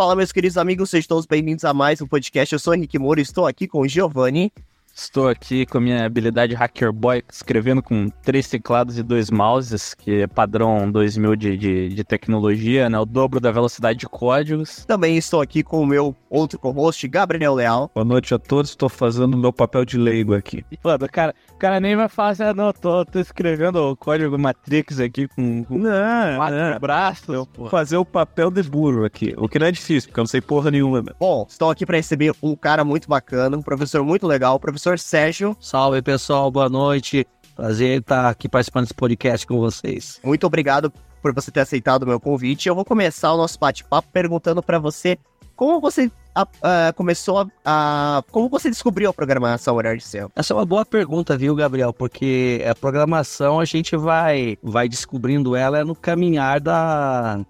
Fala, meus queridos amigos, sejam todos bem-vindos a mais um podcast. Eu sou Henrique Moura e estou aqui com o Giovanni. Estou aqui com a minha habilidade Hacker Boy, escrevendo com três teclados e dois mouses, que é padrão 2000 de, de, de tecnologia, né? O dobro da velocidade de códigos. Também estou aqui com o meu outro co-host, Gabriel Leal. Boa noite a todos, estou fazendo o meu papel de leigo aqui. Mano, o cara, o cara nem vai falar assim, ah, não, tô, tô escrevendo o código Matrix aqui com, com Não, quatro não. braços. Eu fazer o papel de burro aqui, o que não é difícil, porque eu não sei porra nenhuma. meu. Bom, estou aqui para receber um cara muito bacana, um professor muito legal, professor Sérgio. Salve pessoal, boa noite. Prazer estar aqui participando desse podcast com vocês. Muito obrigado por você ter aceitado o meu convite. Eu vou começar o nosso bate-papo perguntando para você como você a- a- começou a, a- Como você descobriu a programação Horário de Céu? Essa é uma boa pergunta, viu, Gabriel? Porque a programação a gente vai, vai descobrindo ela no caminhar da,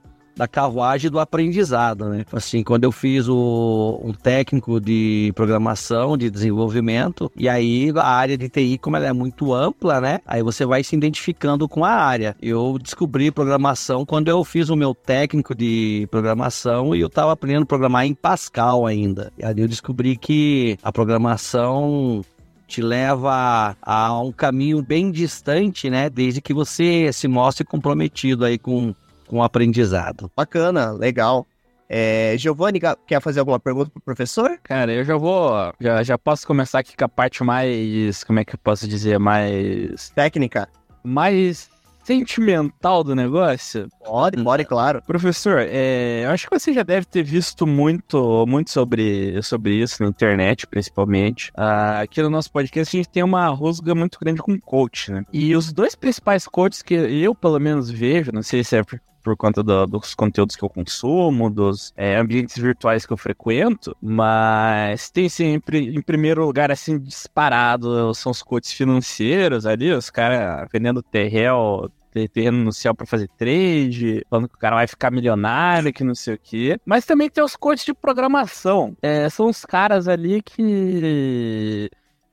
da carruagem do aprendizado, né? Assim, quando eu fiz o, um técnico de programação, de desenvolvimento, e aí a área de TI, como ela é muito ampla, né? Aí você vai se identificando com a área. Eu descobri programação quando eu fiz o meu técnico de programação e eu estava aprendendo a programar em Pascal ainda. E ali eu descobri que a programação te leva a um caminho bem distante, né? Desde que você se mostre comprometido aí com, com o aprendizado. Bacana, legal. É, Giovanni, quer fazer alguma pergunta pro professor? Cara, eu já vou. Já, já posso começar aqui com a parte mais. Como é que eu posso dizer? Mais. Técnica? Mais sentimental do negócio. Pode, pode, claro. Professor, é, eu acho que você já deve ter visto muito, muito sobre, sobre isso na internet, principalmente. Ah, aqui no nosso podcast a gente tem uma rusga muito grande com coach, né? E os dois principais coaches que eu, pelo menos, vejo, não sei se é por, conta do- dos conteúdos que eu consumo, dos é, ambientes virtuais que eu frequento, mas tem sempre, em primeiro lugar, assim, disparado, são os coaches financeiros ali, os caras vendendo terrell, ter terreno no céu pra fazer trade, falando que o cara vai ficar milionário, que não sei o quê. Mas também tem os coaches de programação. É, são os caras ali que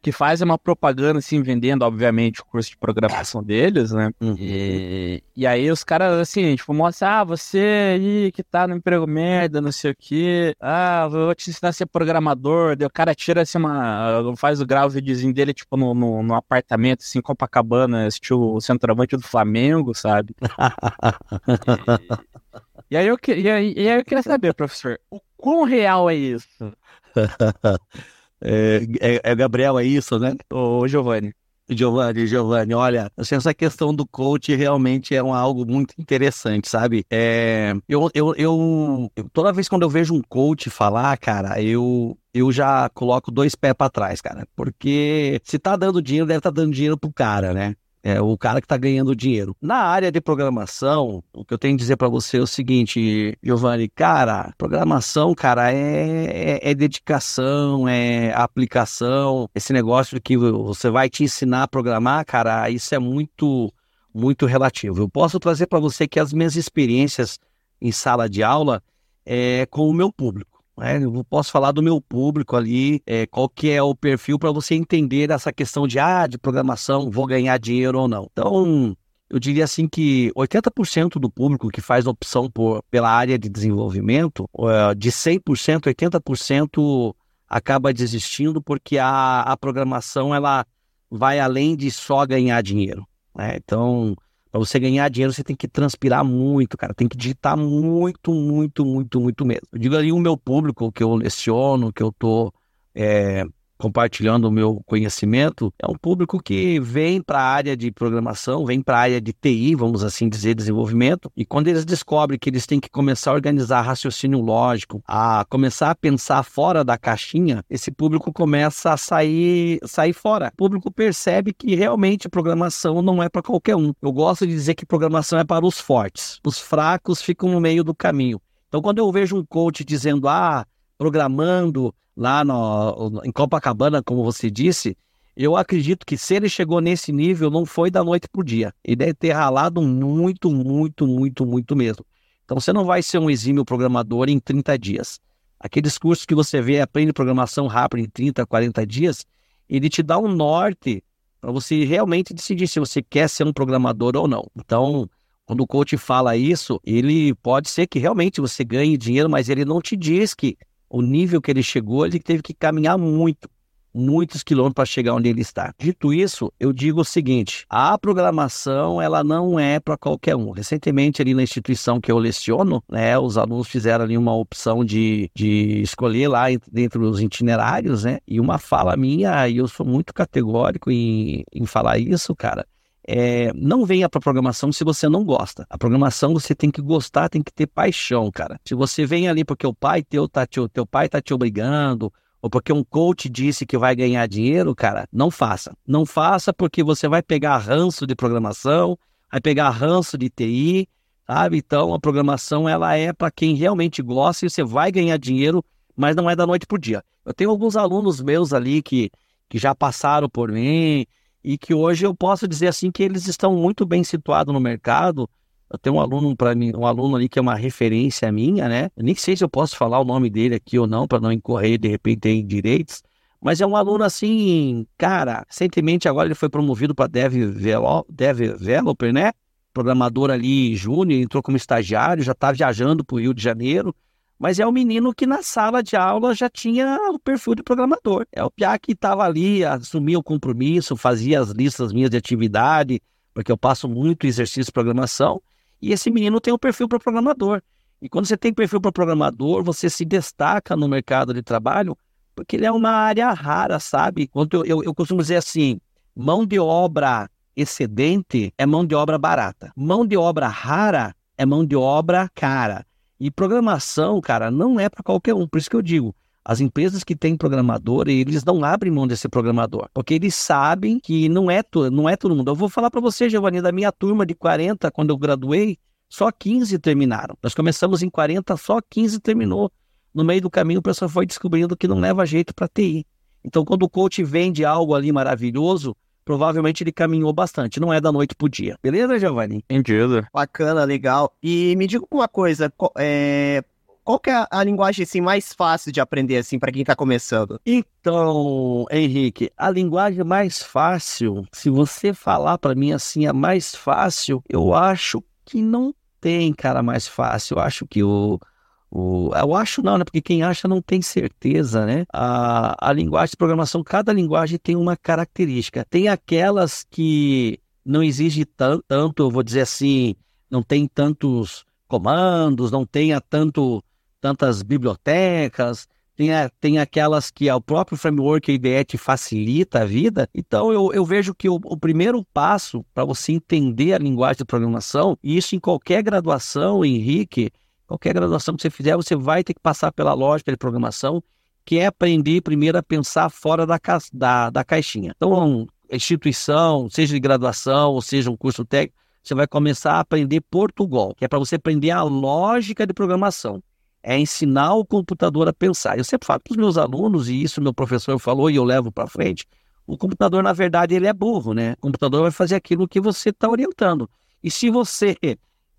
que fazem uma propaganda, assim, vendendo, obviamente, o curso de programação deles, né? E, e aí os caras, assim, tipo, mostram, ah, você aí que tá no emprego merda, não sei o quê, ah, vou te ensinar a ser programador, daí o cara tira, assim, uma, faz o grau videozinho dele, tipo, no, no, no apartamento, assim, Copacabana, estilo o centroavante do Flamengo, sabe? E aí eu, e aí, e aí eu queria saber, professor, o quão real é isso? É, é, é Gabriel, é isso, né? Ô, Giovanni. Giovanni, Giovanni, olha, assim, essa questão do coach realmente é um, algo muito interessante, sabe? É, eu, eu, eu, toda vez quando eu vejo um coach falar, cara, eu, eu já coloco dois pés pra trás, cara, porque se tá dando dinheiro, deve estar dando dinheiro pro cara, né? É o cara que tá ganhando dinheiro. Na área de programação, o que eu tenho que dizer pra você é o seguinte, Giovanni, cara, programação, cara, é, é, é dedicação, é aplicação. Esse negócio que você vai te ensinar a programar, cara, isso é muito, muito relativo. Eu posso trazer pra você que as minhas experiências em sala de aula é com o meu público. Né? Eu posso falar do meu público ali, é, qual que é o perfil para você entender essa questão de, ah, de programação, vou ganhar dinheiro ou não. Então, eu diria assim que 80% do público que faz opção por, pela área de desenvolvimento, de 100%, 80% acaba desistindo porque a, a programação ela vai além de só ganhar dinheiro. né? Então, para você ganhar dinheiro, você tem que transpirar muito, cara. Tem que digitar muito, muito, muito, muito mesmo. Eu digo ali o meu público que eu leciono, que eu tô é, compartilhando o meu conhecimento, é um público que vem para a área de programação, vem para a área de TI, vamos assim dizer, desenvolvimento, e quando eles descobrem que eles têm que começar a organizar raciocínio lógico, a começar a pensar fora da caixinha, esse público começa a sair, sair fora. O público percebe que realmente programação não é para qualquer um. Eu gosto de dizer que programação é para os fortes. Os fracos ficam no meio do caminho. Então, quando eu vejo um coach dizendo, ah, programando lá no, em Copacabana, como você disse, eu acredito que se ele chegou nesse nível, não foi da noite pro dia. Ele deve ter ralado muito, muito, muito, muito mesmo. Então você não vai ser um exímio programador em 30 dias. Aqueles cursos que você vê, aprende programação rápido em 30, 40 dias, ele te dá um norte para você realmente decidir se você quer ser um programador ou não. Então, Quando o coach fala isso, ele pode ser que realmente você ganhe dinheiro, mas ele não te diz que o nível que ele chegou, ele teve que caminhar muito, muitos quilômetros para chegar onde ele está. Dito isso, eu digo o seguinte: a programação ela não é para qualquer um. Recentemente ali na instituição que eu leciono, né, os alunos fizeram ali uma opção de, de escolher lá dentro dos itinerários, né? E uma fala minha, e eu sou muito categórico em, em falar isso, cara é, não venha para programação se você não gosta. A programação você tem que gostar, tem que ter paixão, cara. Se você vem ali porque o pai teu tá te, teu pai tá te obrigando, ou porque um coach disse que vai ganhar dinheiro, cara, não faça. Não faça porque você vai pegar ranço de programação, vai pegar ranço de TI, sabe? Então a programação ela é para quem realmente gosta e você vai ganhar dinheiro, mas não é da noite pro dia. Eu tenho alguns alunos meus ali que, que já passaram por mim, e que hoje eu posso dizer assim que eles estão muito bem situados no mercado. Eu tenho um aluno para mim, um aluno ali que é uma referência minha, né? Eu nem sei se eu posso falar o nome dele aqui ou não para não incorrer de repente em direitos, mas é um aluno assim, cara, recentemente agora ele foi promovido para Dev, Dev Developer, né? Programador ali júnior, entrou como estagiário, já está viajando para o Rio de Janeiro mas é o menino que na sala de aula já tinha o perfil de programador. É o Piá que estava ali, assumia o compromisso, fazia as listas minhas de atividade, porque eu passo muito exercício de programação, e esse menino tem o perfil para programador. E quando você tem perfil para programador, você se destaca no mercado de trabalho, porque ele é uma área rara, sabe? Quando eu, eu, eu costumo dizer assim, mão de obra excedente é mão de obra barata. Mão de obra rara é mão de obra cara. E programação, cara, não é para qualquer um. Por isso que eu digo, as empresas que têm programador, eles não abrem mão desse programador, porque eles sabem que não é, não é todo mundo. Eu vou falar para você, Giovanni, da minha turma de 40, quando eu graduei, só 15 terminaram. Nós começamos em 40, só 15 terminou. No meio do caminho, o pessoal foi descobrindo que não leva jeito para TI. Então, quando o coach vende algo ali maravilhoso, provavelmente ele caminhou bastante. Não é da noite pro dia. Beleza, Giovanni? Entendido. Bacana, legal. E me diga uma coisa, é... qual que é a linguagem assim, mais fácil de aprender assim para quem está começando? Então, Henrique, a linguagem mais fácil, se você falar para mim assim, a mais fácil, eu acho que não tem cara mais fácil. Eu acho que o o, eu acho não, né? Porque quem acha não tem certeza, né? A, a linguagem de programação, cada linguagem tem uma característica. Tem aquelas que não exige tanto, eu vou dizer assim, não tem tantos comandos, não tenha tanto, tantas bibliotecas, tem, a, tem aquelas que o próprio framework IDE te facilita a vida. Então eu, eu vejo que o, o primeiro passo para você entender a linguagem de programação, e isso em qualquer graduação, Henrique, Qualquer graduação que você fizer, você vai ter que passar pela lógica de programação, que é aprender primeiro a pensar fora da, ca... da, da caixinha. Então, instituição, seja de graduação, ou seja um curso técnico, você vai começar a aprender Portugal, que é para você aprender a lógica de programação. É ensinar o computador a pensar. Eu sempre falo para os meus alunos, e isso meu professor falou e eu levo para frente, o computador, na verdade, ele é burro, né? O computador vai fazer aquilo que você está orientando. E se você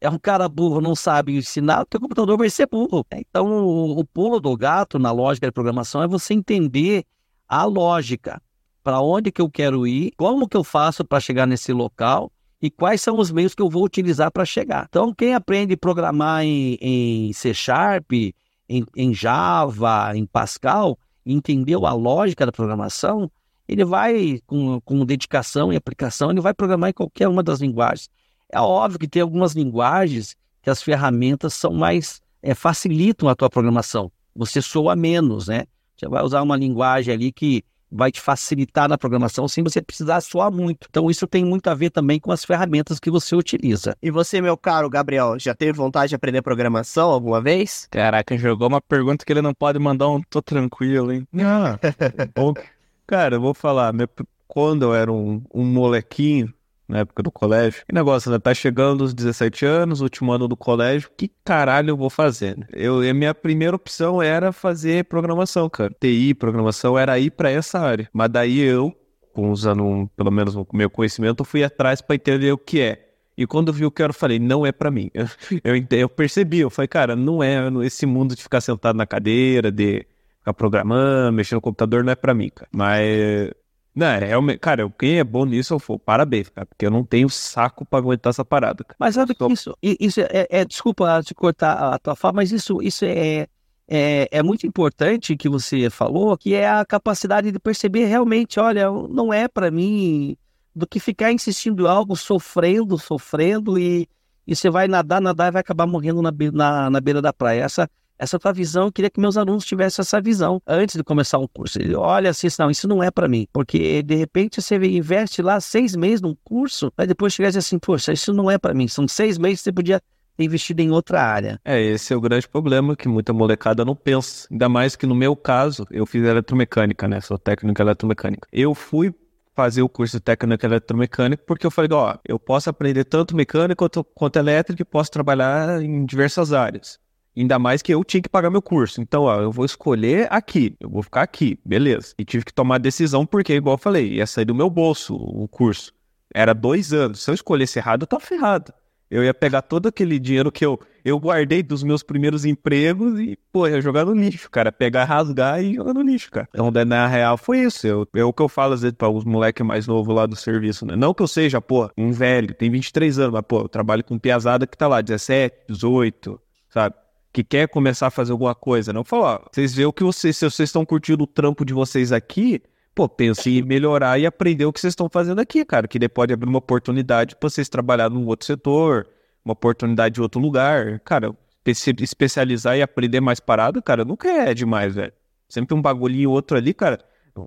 é um cara burro, não sabe ensinar, o teu computador vai ser burro. Então, o, o pulo do gato na lógica de programação é você entender a lógica. Para onde que eu quero ir, como que eu faço para chegar nesse local e quais são os meios que eu vou utilizar para chegar. Então, quem aprende a programar em, em C Sharp, em, em, Java, em Pascal, entendeu a lógica da programação, ele vai, com, com dedicação e aplicação, ele vai programar em qualquer uma das linguagens. É óbvio que tem algumas linguagens que as ferramentas são mais é, facilitam a tua programação. Você soa menos, né? Você vai usar uma linguagem ali que vai te facilitar na programação sem você precisar soar muito. Então isso tem muito a ver também com as ferramentas que você utiliza. E você, meu caro Gabriel, já teve vontade de aprender programação alguma vez? Caraca, jogou uma pergunta que ele não pode mandar um tô tranquilo, hein? Ah, bom, cara, eu vou falar, quando eu era um, um molequinho, na época do colégio. Que negócio, né? Tá chegando os 17 anos, último ano do colégio, que caralho eu vou fazer? Né? Eu, a minha primeira opção era fazer programação, cara. TI, programação, era ir para essa área. Mas daí eu, usando um, pelo menos o meu conhecimento, fui atrás para entender o que é. E quando eu vi o que era, eu falei, não é para mim. Eu, eu, eu percebi, eu falei, cara, não é esse mundo de ficar sentado na cadeira, de ficar programando, mexendo no computador, não é para mim, cara. Mas Não, é realmente, cara, quem é bom nisso, eu for, parabéns, cara, porque eu não tenho saco pra aguentar essa parada. Cara. Mas sabe que isso, isso é, é, desculpa te cortar a tua fala, mas isso, isso é, é, é muito importante que você falou, que é a capacidade de perceber realmente, olha, não é para mim, do que ficar insistindo em algo, sofrendo, sofrendo, e, e você vai nadar, nadar e vai acabar morrendo na, na, na beira da praia. Essa, essa tua visão, eu queria que meus alunos tivessem essa visão antes de começar um curso. Ele olha assim, não, isso não é para mim, porque de repente você investe lá seis meses num curso, aí depois chega assim, poxa, isso não é para mim, são seis meses que você podia investido em outra área. É, esse é o grande problema que muita molecada não pensa. Ainda mais que no meu caso, eu fiz eletromecânica, né? Sou técnico em eletromecânica. Eu fui fazer o curso de técnico eletromecânico porque eu falei, ó, eu posso aprender tanto mecânica quanto, quanto elétrica e posso trabalhar em diversas áreas. Ainda mais que eu tinha que pagar meu curso. Então, ó, eu vou escolher aqui, eu vou ficar aqui, beleza. E tive que tomar a decisão porque, igual eu falei, ia sair do meu bolso o curso. Era dois anos. Se eu escolhesse errado, eu tava ferrado. Eu ia pegar todo aquele dinheiro que eu, eu guardei dos meus primeiros empregos e, pô, ia jogar no lixo, cara. Pegar, rasgar e jogar no lixo, cara. Então, na real, foi isso. Eu, é o que eu falo às vezes para os moleques mais novos lá do serviço, né? Não que eu seja, pô, um velho, tem 23 anos, mas, pô, eu trabalho com piazada que tá lá, 17, 18, sabe? Que quer começar a fazer alguma coisa, não falar, vocês veem o que vocês, se vocês estão curtindo o trampo de vocês aqui, pô, pense em melhorar e aprender o que vocês estão fazendo aqui, cara, que daí pode abrir uma oportunidade para vocês trabalhar num outro setor, uma oportunidade em outro lugar, cara, especializar e aprender mais parado, cara, nunca é demais, velho. Sempre um bagulhinho outro ali, cara,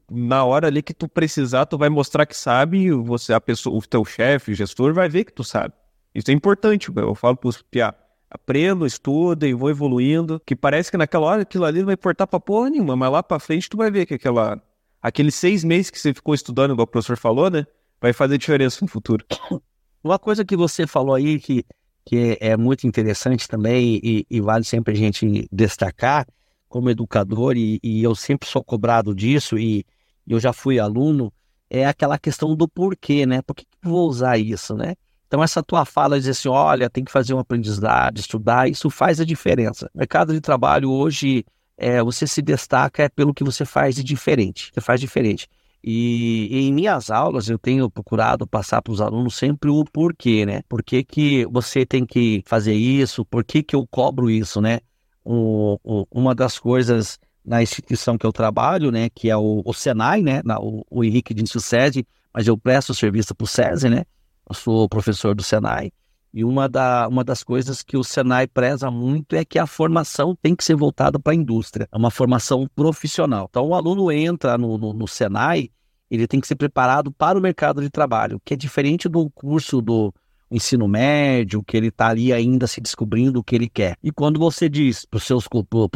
na hora ali que tu precisar, tu vai mostrar que sabe, você, a pessoa, o teu chefe, gestor, vai ver que tu sabe. Isso é importante, eu falo pros piá. Aprendo, estudo e vou evoluindo. Que parece que naquela hora aquilo ali não vai importar pra porra nenhuma, mas lá pra frente tu vai ver que aquela aqueles seis meses que você ficou estudando, igual o professor falou, né? Vai fazer diferença no futuro. Uma coisa que você falou aí que, que é muito interessante também e, e vale sempre a gente destacar como educador, e, e, eu sempre sou cobrado disso, e eu já fui aluno, é aquela questão do porquê, né? Por que, que vou usar isso, né? Então, essa tua fala de dizer assim: olha, tem que fazer um aprendizado, estudar, isso faz a diferença. Mercado de trabalho hoje é, você se destaca é pelo que você faz de diferente. Você faz diferente. E, e em minhas aulas eu tenho procurado passar para os alunos sempre o porquê, né? Por que, que você tem que fazer isso? Por que, que eu cobro isso, né? O, o, uma das coisas na instituição que eu trabalho, né? Que é o, o Senai, né? Na, o, o Henrique o SESI, mas eu presto serviço para o SESI, né? Sou professor do Senai. E uma, da, uma das coisas que o Senai preza muito é que a formação tem que ser voltada para a indústria, é uma formação profissional. Então, o aluno entra no, no, no, Senai, ele tem que ser preparado para o mercado de trabalho, que é diferente do curso do ensino médio, que ele está ali ainda se descobrindo o que ele quer. E quando você diz para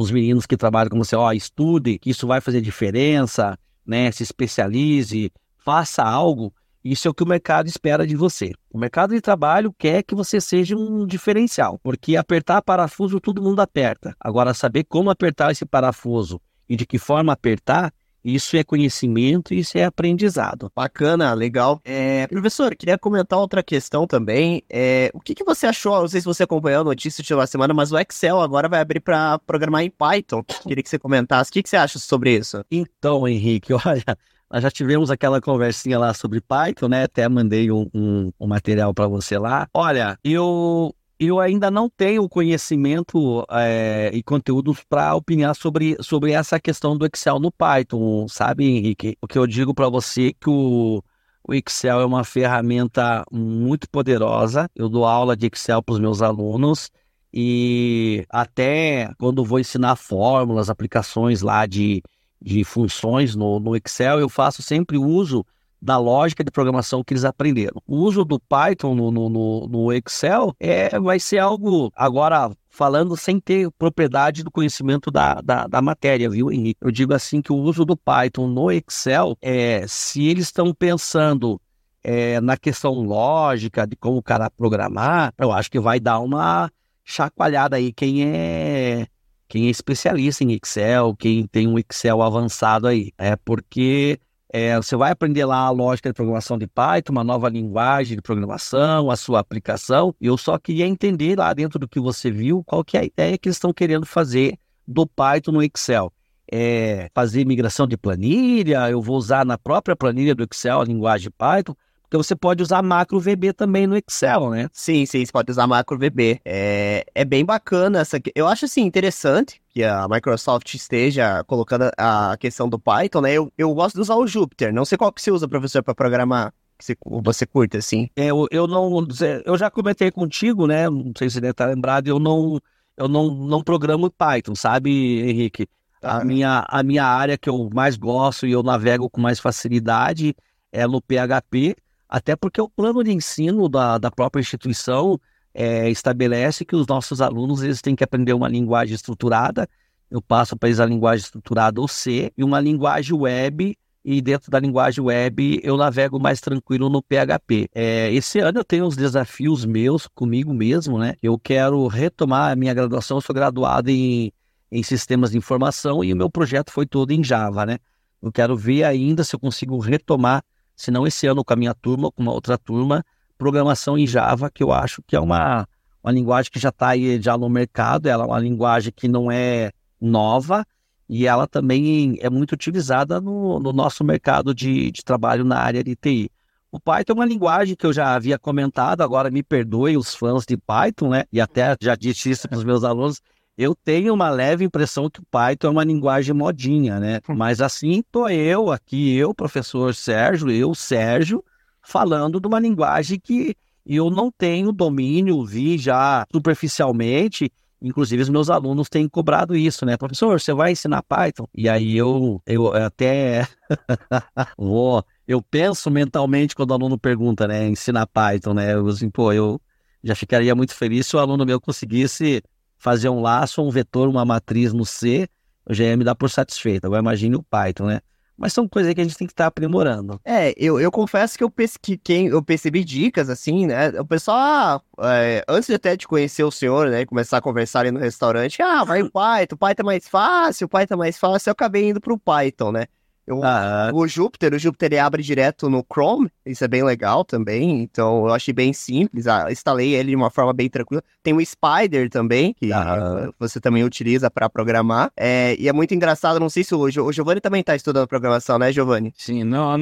os meninos que trabalham com você, ó, estude, que isso vai fazer diferença, né, se especialize, faça algo, isso é o que o mercado espera de você. O mercado de trabalho quer que você seja um diferencial, porque apertar parafuso todo mundo aperta. Agora, saber como apertar esse parafuso e de que forma apertar, isso é conhecimento e isso é aprendizado. Bacana, legal. É, professor, queria comentar outra questão também. É, o que, que você achou? Não sei se você acompanhou a notícia de uma semana, mas o Excel agora vai abrir para programar em Python. Queria que você comentasse. O que, que você acha sobre isso? Então, Henrique, olha, nós já tivemos aquela conversinha lá sobre Python, né? Até mandei um, um, um material para você lá. Olha, eu eu ainda não tenho conhecimento é, e conteúdos para opinar sobre, sobre essa questão do Excel no Python, sabe, Henrique? O que eu digo para você é que o, o Excel é uma ferramenta muito poderosa. Eu dou aula de Excel para os meus alunos e até quando vou ensinar fórmulas, aplicações lá de de funções no, no Excel, eu faço sempre uso da lógica de programação que eles aprenderam. O uso do Python no, no, no, Excel é, vai ser algo, agora falando sem ter propriedade do conhecimento da, da, da, matéria, viu, Henrique? Eu digo assim que o uso do Python no Excel, é, se eles estão pensando é, na questão lógica de como o cara programar, eu acho que vai dar uma chacoalhada aí quem é quem é especialista em Excel, quem tem um Excel avançado aí. É porque é, você vai aprender lá a lógica de programação de Python, uma nova linguagem de programação, a sua aplicação. Eu só queria entender lá dentro do que você viu qual que é a ideia que eles estão querendo fazer do Python no Excel. é, fazer migração de planilha, eu vou usar na própria planilha do Excel a linguagem Python, porque você pode usar macro VB também no Excel, né? Sim, sim, você pode usar macro VB. É, é bem bacana essa. Eu acho assim interessante que a Microsoft esteja colocando a questão do Python, né? Eu, eu gosto de usar o Jupyter. Não sei qual que você usa, professor, para programar. Que você, curte, assim. É, eu, eu não. Eu já comentei contigo, né? Não sei se você deve estar lembrado, eu não. Eu não, não programo Python, sabe, Henrique? A, tá. minha, a minha área que eu mais gosto e eu navego com mais facilidade é no PHP, até porque o plano de ensino da, da própria instituição é, estabelece que os nossos alunos eles têm que aprender uma linguagem estruturada. Eu passo para eles a linguagem estruturada ou C e uma linguagem web e dentro da linguagem web eu navego mais tranquilo no PHP. É, esse ano eu tenho uns desafios meus comigo mesmo, né? Eu quero retomar a minha graduação, eu sou graduado em, em sistemas de informação e o meu projeto foi todo em Java, né? Eu quero ver ainda se eu consigo retomar, se não esse ano com a minha turma com uma outra turma, programação em Java, que eu acho que é uma, uma linguagem que já está aí já no mercado, ela é uma linguagem que não é nova, e ela também é muito utilizada no, no nosso mercado de, de, trabalho na área de TI. O Python é uma linguagem que eu já havia comentado, agora me perdoe os fãs de Python, né? E até já disse isso para os meus alunos. Eu tenho uma leve impressão que o Python é uma linguagem modinha, né? Mas assim tô eu aqui, eu, professor Sérgio, eu, Sérgio, falando de uma linguagem que eu não tenho domínio, vi já superficialmente Inclusive, os meus alunos têm cobrado isso, né? Professor, você vai ensinar Python? E aí eu, eu até vou, eu penso mentalmente quando o aluno pergunta, né? Ensinar Python, né? Eu assim, pô, eu já ficaria muito feliz se o aluno meu conseguisse fazer um laço, um vetor, uma matriz no C, eu já ia me dar por satisfeito. Agora imagine o Python, né? Mas são coisas que a gente tem que estar tá aprimorando. É, eu, eu confesso que eu, pesqui, eu percebi dicas, assim, né? O pessoal, ah, é, antes até de conhecer o senhor, né? Começar a conversar ali no restaurante, ah, vai o Python, o Python é mais fácil, o Python é mais fácil. Eu acabei indo pro Python, né? Eu, ah. O Júpiter, o Júpiter ele abre direto no Chrome, isso é bem legal também, então eu achei bem simples, ah, instalei ele de uma forma bem tranquila. Tem o Spider também, que ah. você também utiliza para programar, é, e é muito engraçado, não sei se o, o Giovanni também está estudando programação, né, Giovanni? Sim, não,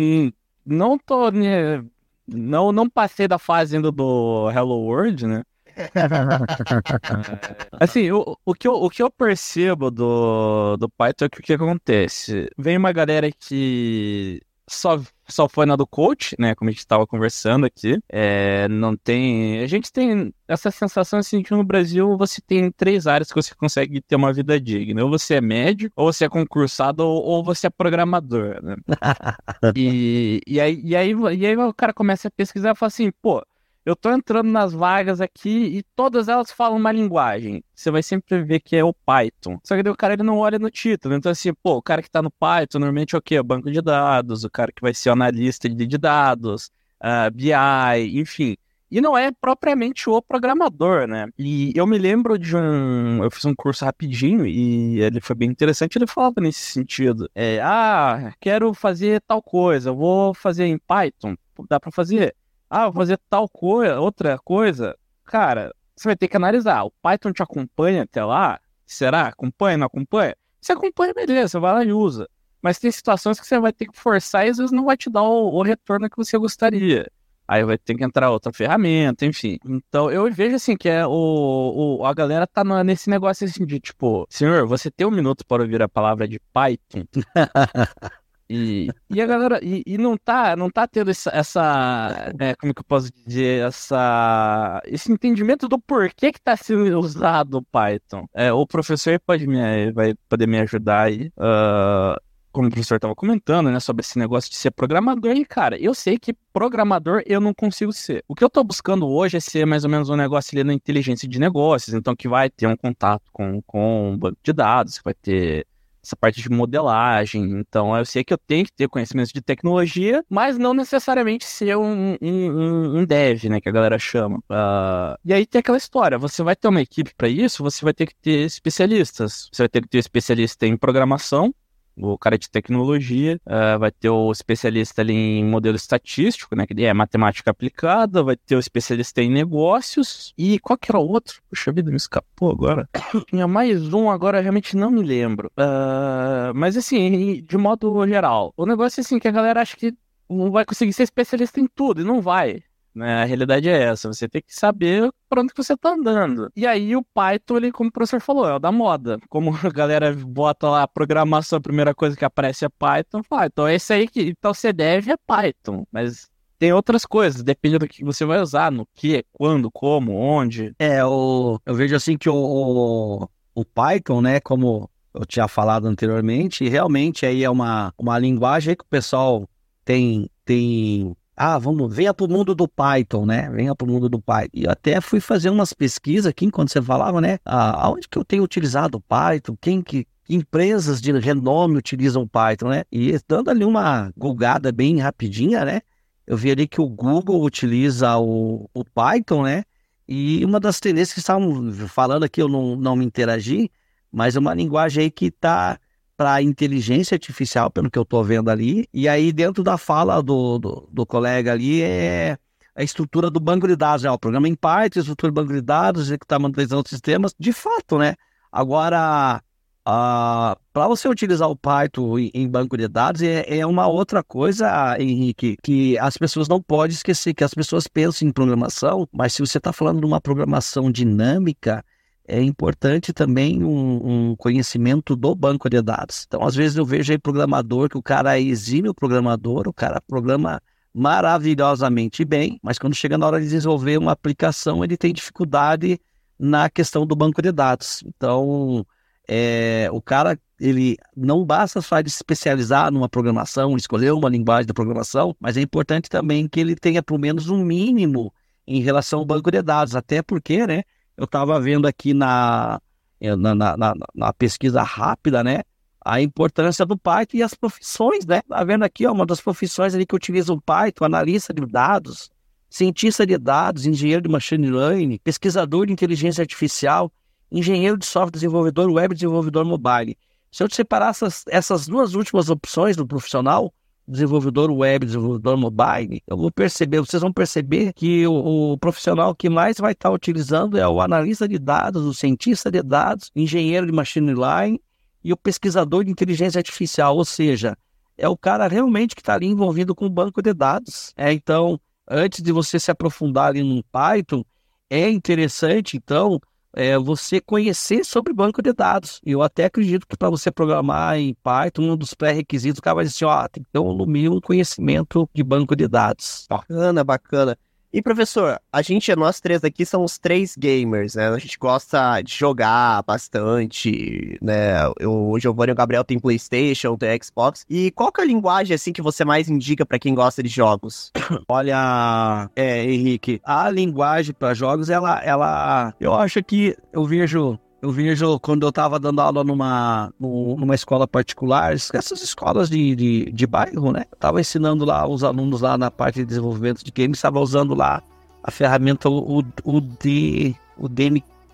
não tô, né, não, não passei da fase ainda do Hello World, né, assim, o, o, que eu, o que eu percebo do, do Python é que o que acontece? Vem uma galera que só, só foi na do coach, né? Como a gente estava conversando aqui. É, não tem. A gente tem essa sensação assim que no Brasil você tem três áreas que você consegue ter uma vida digna. Ou você é médico, ou você é concursado, ou, ou você é programador, né? e, e, aí, e, aí, e aí o cara começa a pesquisar e fala assim, pô eu tô entrando nas vagas aqui e todas elas falam uma linguagem. Você vai sempre ver que é o Python. Só que daí o cara ele não olha no título. Então, assim, pô, o cara que tá no Python normalmente é o quê? Banco de dados, o cara que vai ser analista de dados, uh, BI, enfim. E não é propriamente o programador, né? E eu me lembro de um. Eu fiz um curso rapidinho e ele foi bem interessante. Ele falava nesse sentido: é, ah, quero fazer tal coisa, vou fazer em Python. Dá para fazer ah, vou fazer tal coisa, outra coisa. Cara, você vai ter que analisar. O Python te acompanha até lá? Será? Acompanha, não acompanha? Se acompanha, beleza, você vai lá e usa. Mas tem situações que você vai ter que forçar e às vezes não vai te dar o, o retorno que você gostaria. Aí vai ter que entrar outra ferramenta, enfim. Então eu vejo assim que é o, o a galera tá nesse negócio assim de tipo, senhor, você tem um minuto para ouvir a palavra de Python? E, e a galera, e, e, não tá, não tá tendo essa, essa é, como que eu posso dizer, essa, esse entendimento do porquê que tá sendo usado o Python. É, o professor pode me, vai poder me ajudar aí, uh, como o professor estava comentando, né, sobre esse negócio de ser programador. E, cara, eu sei que programador eu não consigo ser. O que eu tô buscando hoje é ser mais ou menos um negócio ali na inteligência de negócios, então que vai ter um contato com, com um banco de dados, que vai ter essa parte de modelagem. Então, eu sei que eu tenho que ter conhecimentos de tecnologia, mas não necessariamente ser um, um, um dev, né, que a galera chama. Uh, e aí tem aquela história: você vai ter uma equipe para isso, você vai ter que ter especialistas. Você vai ter que ter especialista em programação, o cara de tecnologia, uh, vai ter o especialista ali em modelo estatístico, né, que é matemática aplicada, vai ter o especialista em negócios, e qual que era o outro? Puxa vida, me escapou agora. Tinha mais um, agora realmente não me lembro. Uh, mas assim, de modo geral, o negócio é assim, que a galera acha que não vai conseguir ser especialista em tudo, e não vai. Né? A realidade é essa, você tem que saber para onde que você tá andando. E aí o Python, ele, como o professor falou, é o da moda. Como a galera bota lá a programação, a primeira coisa que aparece é Python, fala, ah, então esse aí que então você deve é Python. Mas tem outras coisas, depende do que você vai usar, no que, quando, como, onde. É, o, eu vejo assim que o, o, o Python, né, como eu tinha falado anteriormente, realmente aí é uma, uma linguagem que o pessoal tem, tem ah, vamos, venha para o mundo do Python, né? Venha para o mundo do Python. E até fui fazer umas pesquisas aqui enquanto você falava, né? Ah, aonde que eu tenho utilizado o Python? Quem que, empresas de renome utilizam Python, né? E dando ali uma gulgada bem rapidinha, né? Eu vi ali que o Google utiliza o, o Python, né? E uma das tendências que estavam falando aqui, eu não, não me interagi, mas é uma linguagem aí que está para inteligência artificial, pelo que eu estou vendo ali. E aí, dentro da fala do, do, do, colega ali, é a estrutura do banco de dados, né? o programa em parte, a estrutura do banco de dados, executar manutenção dos sistemas, de fato, né? Agora, para você utilizar o Python em, em banco de dados, é, é, uma outra coisa, Henrique, que as pessoas não podem esquecer, que as pessoas pensam em programação, mas se você está falando de uma programação dinâmica, é importante também um, um, conhecimento do banco de dados. Então, às vezes eu vejo aí programador que o cara é exime programador, o cara programa maravilhosamente bem, mas quando chega na hora de desenvolver uma aplicação, ele tem dificuldade na questão do banco de dados. Então, é, o cara, ele não basta só de se especializar numa programação, escolher uma linguagem de programação, mas é importante também que ele tenha pelo menos um mínimo em relação ao banco de dados, até porque, né, eu estava vendo aqui na, na, na, na, na pesquisa rápida, né? a importância do Python e as profissões, né? Tá vendo aqui, ó, uma das profissões ali que utiliza o Python, analista de dados, cientista de dados, engenheiro de machine learning, pesquisador de inteligência artificial, engenheiro de software desenvolvedor web desenvolvedor mobile. Se eu te separar essas, essas duas últimas opções do profissional, desenvolvedor web, desenvolvedor mobile, eu vou perceber, vocês vão perceber que o, o profissional que mais vai estar utilizando é o analista de dados, o cientista de dados, engenheiro de machine learning e o pesquisador de inteligência artificial, ou seja, é o cara realmente que está ali envolvido com o banco de dados. É, então, antes de você se aprofundar ali no Python, é interessante, então, é você conhecer sobre banco de dados. Eu até acredito que para você programar em Python, um dos pré-requisitos, o cara vai dizer assim, ó, tem que ter um, mínimo conhecimento de banco de dados. Bacana, bacana. E professor, a gente, nós três aqui somos três gamers, né? A gente gosta de jogar bastante, né? Eu, o Giovanni e o Gabriel tem PlayStation, tem Xbox. E qual que é a linguagem assim que você mais indica para quem gosta de jogos? Olha, é, Henrique, a linguagem para jogos, ela, ela, eu acho que eu vejo eu vejo quando eu estava dando aula numa, numa escola particular, essas escolas de, de, de bairro, né? Eu tava ensinando lá os alunos lá na parte de desenvolvimento de games, estava usando lá a ferramenta, o, o, D, o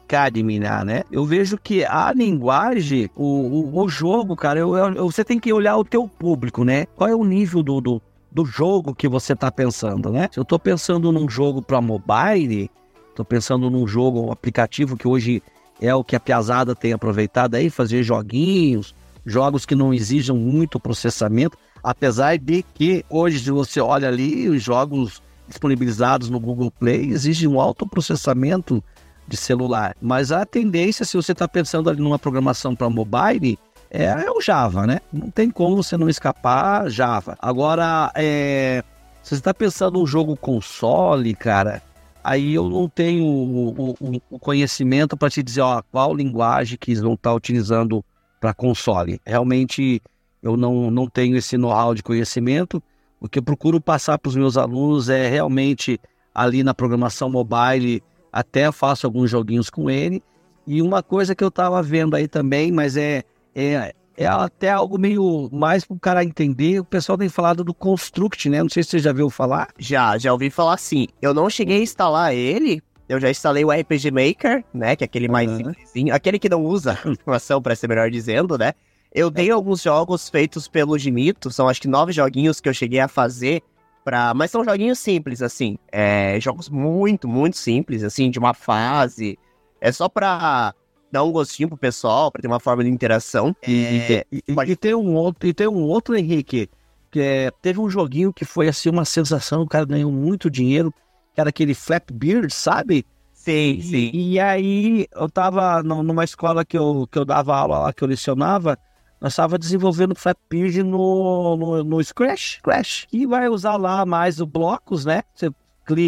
Academy, né? Eu vejo que a linguagem, o, o, o jogo, cara, eu, eu, você tem que olhar o teu público, né? Qual é o nível do, do, do jogo que você está pensando, né? Se eu estou pensando num jogo para mobile, estou pensando num jogo, um aplicativo que hoje é o que a Piazada tem aproveitado aí, fazer joguinhos, jogos que não exijam muito processamento, apesar de que hoje, se você olha ali, os jogos disponibilizados no Google Play exigem um alto processamento de celular. Mas a tendência, se você está pensando ali numa programação para mobile, é, é, o Java, né? Não tem como você não escapar Java. Agora, é, se você está pensando num jogo console, cara, aí eu não tenho o, o, o conhecimento para te dizer ó, qual linguagem que eles vão estar tá utilizando para console. Realmente eu não, não tenho esse know-how de conhecimento. O que eu procuro passar para os meus alunos é realmente ali na programação mobile, até faço alguns joguinhos com ele. E uma coisa que eu estava vendo aí também, mas é, é é até algo meio mais para o cara entender. O pessoal tem falado do Construct, né? Não sei se você já viu falar. Já, já ouvi falar sim. Eu não cheguei a instalar ele. Eu já instalei o RPG Maker, né? Que é aquele mais uhum. simplesinho. Aquele que não usa informação, para ser melhor dizendo, né? Eu tenho alguns jogos feitos pelo Ginito, são acho que nove joguinhos que eu cheguei a fazer. Pra... Mas são joguinhos simples, assim. É, jogos muito, muito simples, assim, de uma fase. É só pra dar um gostinho pro pessoal, pra ter uma forma de interação. É... E, e, e, tem um outro, e tem um outro, Henrique, que é, teve um joguinho que foi assim uma sensação, o cara ganhou muito dinheiro, que era aquele Flapbeard, sabe? Sim, sim. E, e aí eu tava numa escola que eu, que eu dava aula lá, que eu lecionava, nós estava desenvolvendo Flapbeard no, no, no Scratch, Scratch, que vai usar lá mais os blocos, né? Você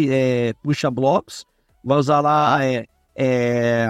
é, puxa blocos, vai usar lá, é, é,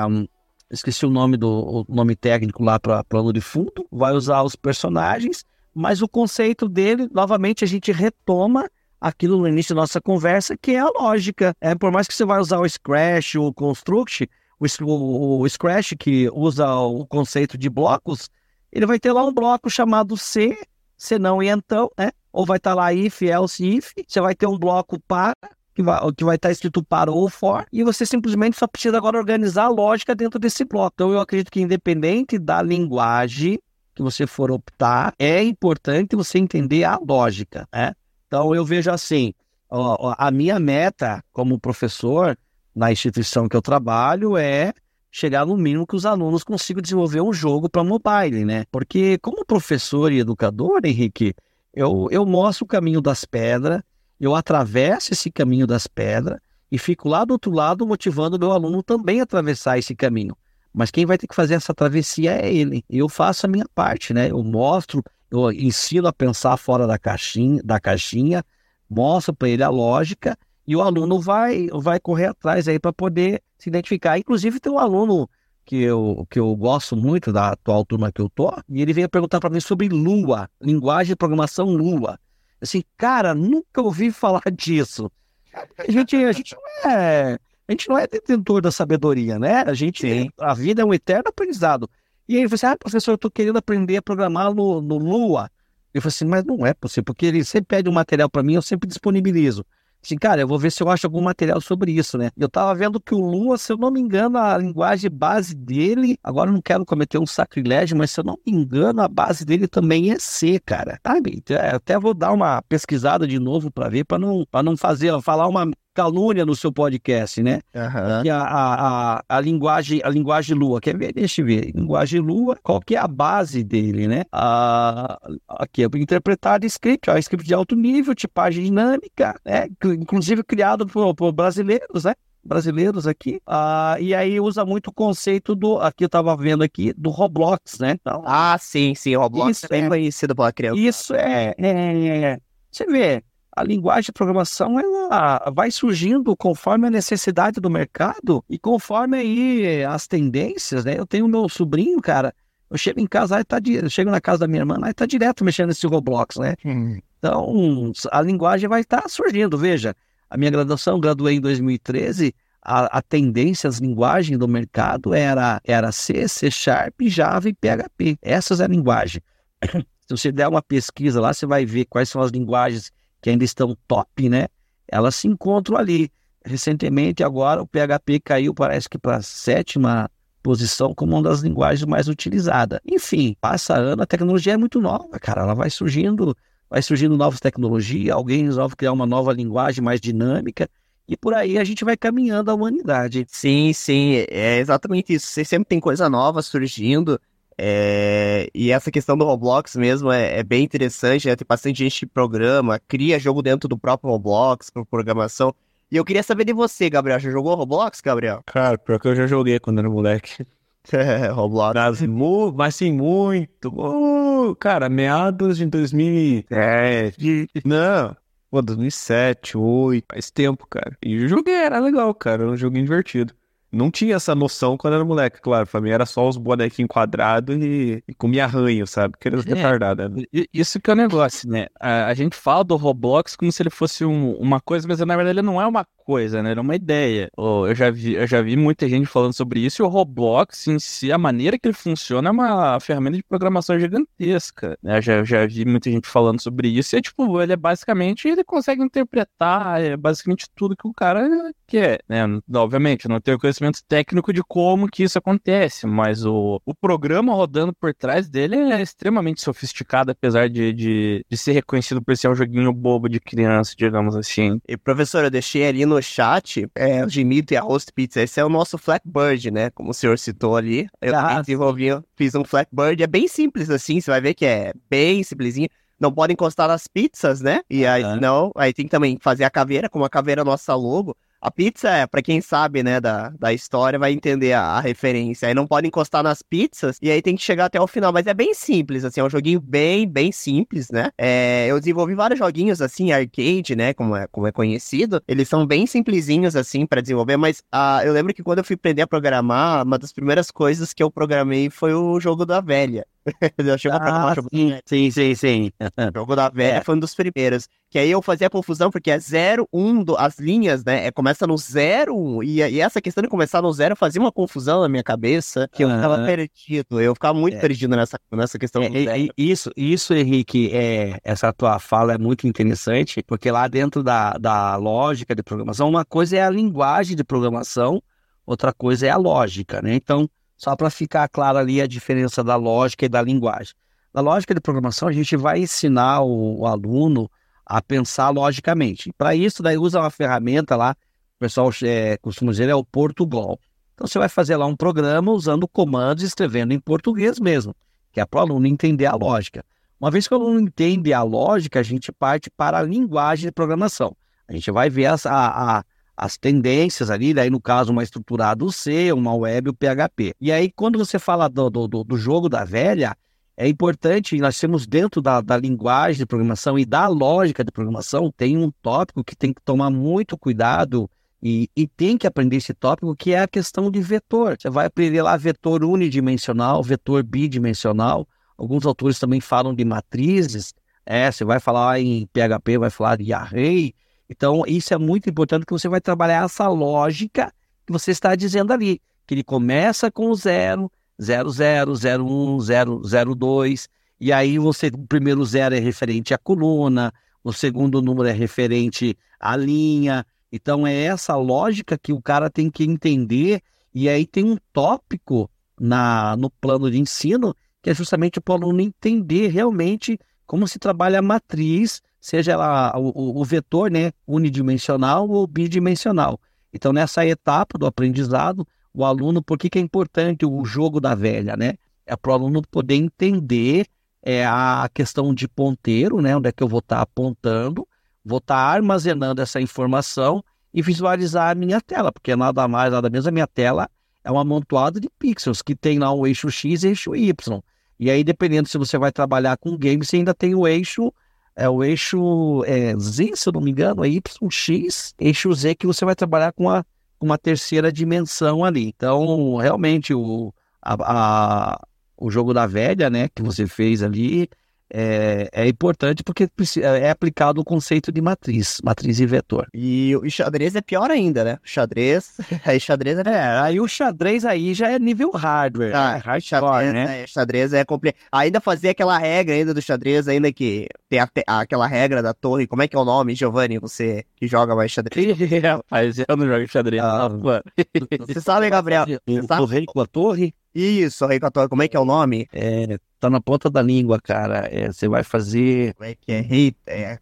esqueci o nome do o nome técnico lá para plano de fundo, vai usar os personagens, mas o conceito dele, novamente, a gente retoma aquilo no início da nossa conversa, que é a lógica. É, por mais que você vai usar o Scratch ou o Construct, o, o, o Scratch que usa o conceito de blocos, ele vai ter lá um bloco chamado C, se não e então, né? Ou vai estar tá lá if, else, if. Você vai ter um bloco para, que vai, que vai estar escrito para ou for, e você simplesmente só precisa agora organizar a lógica dentro desse bloco. Então eu acredito que independente da linguagem, que você for optar, é importante você entender a lógica, né? Então eu vejo assim, ó, a minha meta como professor na instituição que eu trabalho é chegar no mínimo que os alunos consigam desenvolver um jogo para mobile, né? Porque como professor e educador, Henrique, eu, eu mostro o caminho das pedras, eu atravesso esse caminho das pedras e fico lá do outro lado motivando meu aluno também a atravessar esse caminho. Mas quem vai ter que fazer essa travessia é ele. Eu faço a minha parte, né? Eu mostro, eu ensino a pensar fora da caixinha, da caixinha mostro para ele a lógica e o aluno vai, vai correr atrás aí para poder se identificar. Inclusive, tem um aluno que eu, que eu gosto muito da atual turma que eu tô, e ele veio perguntar para mim sobre Lua, linguagem de programação Lua. Assim, cara, nunca ouvi falar disso. A gente, a gente não é a gente não é detentor da sabedoria, né? A gente, Sim. a vida é um eterno aprendizado. E aí você, ah, professor, eu tô querendo aprender a programar no, no Lua. Eu falei assim, mas não é possível, porque ele sempre pede um material para mim, eu sempre disponibilizo. Assim, cara, eu vou ver se eu acho algum material sobre isso, né? Eu tava vendo que o Lua, se eu não me engano, a linguagem base dele, agora eu não quero cometer um sacrilégio, mas se eu não me engano, a base dele também é C, cara. Sabe? Então, é, até vou dar uma pesquisada de novo para ver, para não, pra não fazer, falar uma calúnia no seu podcast, né? Uhum. A, a, a, a, linguagem, a linguagem Lua, quer ver? Deixa eu ver. Linguagem Lua, qual que é a base dele, né? A, aqui é interpretado script, ó, script de alto nível, tipagem dinâmica, né? Inclusive criado por, por brasileiros, né? brasileiros aqui, ah, e aí usa muito o conceito do, aqui eu tava vendo aqui, do Roblox, né? Então, ah, sim, sim, Roblox isso é bem conhecido pela criança. Isso é, é, é, você vê, a linguagem de programação ela vai surgindo conforme a necessidade do mercado e conforme aí as tendências, né? Eu tenho meu sobrinho, cara, eu chego em casa, aí tá eu chego na casa da minha irmã, aí tá direto mexendo nesse Roblox, né? Hum. Então, a linguagem vai estar tá surgindo, veja, a minha graduação, graduei em 2013, a, a, tendência, as linguagens do mercado era, era C, C Sharp, Java e PHP. Essas é a linguagem. Se você der uma pesquisa lá, você vai ver quais são as linguagens que ainda estão top, né? Elas se encontram ali. Recentemente, agora, o PHP caiu, parece que para a sétima posição como uma das linguagens mais utilizadas. Enfim, passa ano, a tecnologia é muito nova, cara. Ela vai surgindo, vai surgindo novas tecnologias, alguém resolve criar uma nova linguagem mais dinâmica. E por aí a gente vai caminhando a humanidade. Sim, sim, é exatamente isso. Você sempre tem coisa nova surgindo. É, e essa questão do Roblox mesmo é, é, bem interessante, né? Tem bastante gente que programa, cria jogo dentro do próprio Roblox, por programação. E eu queria saber de você, Gabriel. Já jogou Roblox, Gabriel? Cara, pior que eu já joguei quando era moleque. É, Roblox. Mas, mas sim, muito. Uh, cara, meados de 2007. Não, pô, 2007, 2008. Faz tempo, cara. E eu joguei, era legal, cara. Era um joguinho divertido não tinha essa noção quando era moleque, claro. Pra mim era só os bonequinhos quadrados e, e comia arranho, sabe? Que era é, retardada. Né? Isso que é o negócio, né? A, a, gente fala do Roblox como se ele fosse um, uma coisa, mas na verdade ele não é uma coisa, né? Era uma ideia. Oh, eu, já vi, eu já vi muita gente falando sobre isso e o Roblox em si, a maneira que ele funciona é uma ferramenta de programação gigantesca. Né? Eu já, já vi muita gente falando sobre isso e é tipo, ele é basicamente, ele consegue interpretar é basicamente tudo que o cara quer, né? Obviamente, não tenho conhecimento conhecimento técnico de como que isso acontece, mas o, o programa rodando por trás dele é extremamente sofisticado, apesar de, de, de ser reconhecido por ser um joguinho bobo de criança, digamos assim. E professor, eu deixei ali no chat é, o Gimito e a Host Pizza. Esse é o nosso Flatbird, né? Como o senhor citou ali. Eu Ah, desenvolvi, fiz um Flatbird. É bem simples assim, você vai ver que é bem simplesinho. Não pode encostar nas pizzas, né? E aí, Aham. não, aí tem que também fazer a caveira, como a caveira é nossa logo. A pizza é, pra quem sabe, né, da, da história, vai entender a, a referência. Aí não pode encostar nas pizzas e aí tem que chegar até o final. Mas é bem simples, assim, é um joguinho bem, bem simples, né? É, eu desenvolvi vários joguinhos, assim, arcade, né, como é, como é conhecido. Eles são bem simplesinhos, assim, pra desenvolver, mas ah, eu lembro que quando eu fui aprender a programar, uma das primeiras coisas que eu programei foi o jogo da velha. eu chego Ah, da sim, sim, sim, sim. O jogo da velha É. foi um dos primeiros. Que aí eu fazia confusão, porque é 0, 1, do, as linhas, né? É, começa no 0, 1. E, e essa questão de começar no 0 fazia uma confusão na minha cabeça, que eu ficava Aham. perdido. Eu ficava muito É. perdido nessa, nessa questão É, do zero. isso, isso, Henrique, é, essa tua fala é muito interessante, porque lá dentro da, da lógica de programação, uma coisa é a linguagem de programação, outra coisa é a lógica, né? Então, só para ficar clara ali a diferença da lógica e da linguagem. Na lógica de programação, a gente vai ensinar o, o aluno a pensar logicamente. Para isso, daí usa uma ferramenta lá, o pessoal é, costuma dizer, é o Portugal. Então, você vai fazer lá um programa usando comandos, escrevendo em português mesmo que é para o aluno entender a lógica. Uma vez que o aluno entende a lógica, a gente parte para a linguagem de programação. A gente vai ver a- a- as tendências ali, daí no caso uma estruturada C, uma web o PHP. E aí quando você fala do, do, do- do jogo da velha, é importante, nós temos dentro da, da linguagem de programação e da lógica de programação, tem um tópico que tem que tomar muito cuidado e, e tem que aprender esse tópico, que é a questão de vetor. Você vai aprender lá vetor unidimensional, vetor bidimensional. Alguns autores também falam de matrizes. É, você vai falar em PHP, vai falar de array. Então, isso é muito importante que você vai trabalhar essa lógica que você está dizendo ali. Que ele começa com o zero, 00, 01, 002. E aí você, o primeiro zero é referente à coluna, o segundo número é referente à linha. Então é essa lógica que o cara tem que entender. E aí tem um tópico na, no plano de ensino que é justamente para o aluno entender realmente como se trabalha a matriz, seja ela o, o- o vetor né, unidimensional ou bidimensional. Então, nessa etapa do aprendizado, o aluno, por que, que é importante o jogo da velha, né? É para o aluno poder entender é, a questão de ponteiro, né? Onde é que eu vou estar apontando, vou estar armazenando essa informação e visualizar a minha tela, porque nada mais, nada menos, a minha tela é um amontoado de pixels que tem lá o eixo X e eixo Y. E aí, dependendo se você vai trabalhar com game, você ainda tem o eixo, é o eixo é, Z, se eu não me engano, é YX, eixo Z, que você vai trabalhar com a, uma terceira dimensão ali. Então, realmente, o, a, a- o jogo da velha, né, que você fez ali, é, é importante porque preci- é aplicado o conceito de matriz, matriz e vetor. E o xadrez é pior ainda, né? Xadrez, aí xadrez é... É, aí o xadrez aí já é nível hardware, Ah, né? hardcore, xadrez, né? é, xadrez é complicado. Ainda fazia aquela regra ainda do xadrez, ainda que tem a aquela regra da torre. Como é que é o nome, Giovanni? Você que joga mais xadrez. Rapaz, eu não jogo xadrez. Ah, mano. Você sabe, Gabriel? O, sabe? o rei com a torre Isso, rei com a torre. Como é que é o nome? é, tá na ponta da língua, cara. É, você vai fazer. Como é que é? É,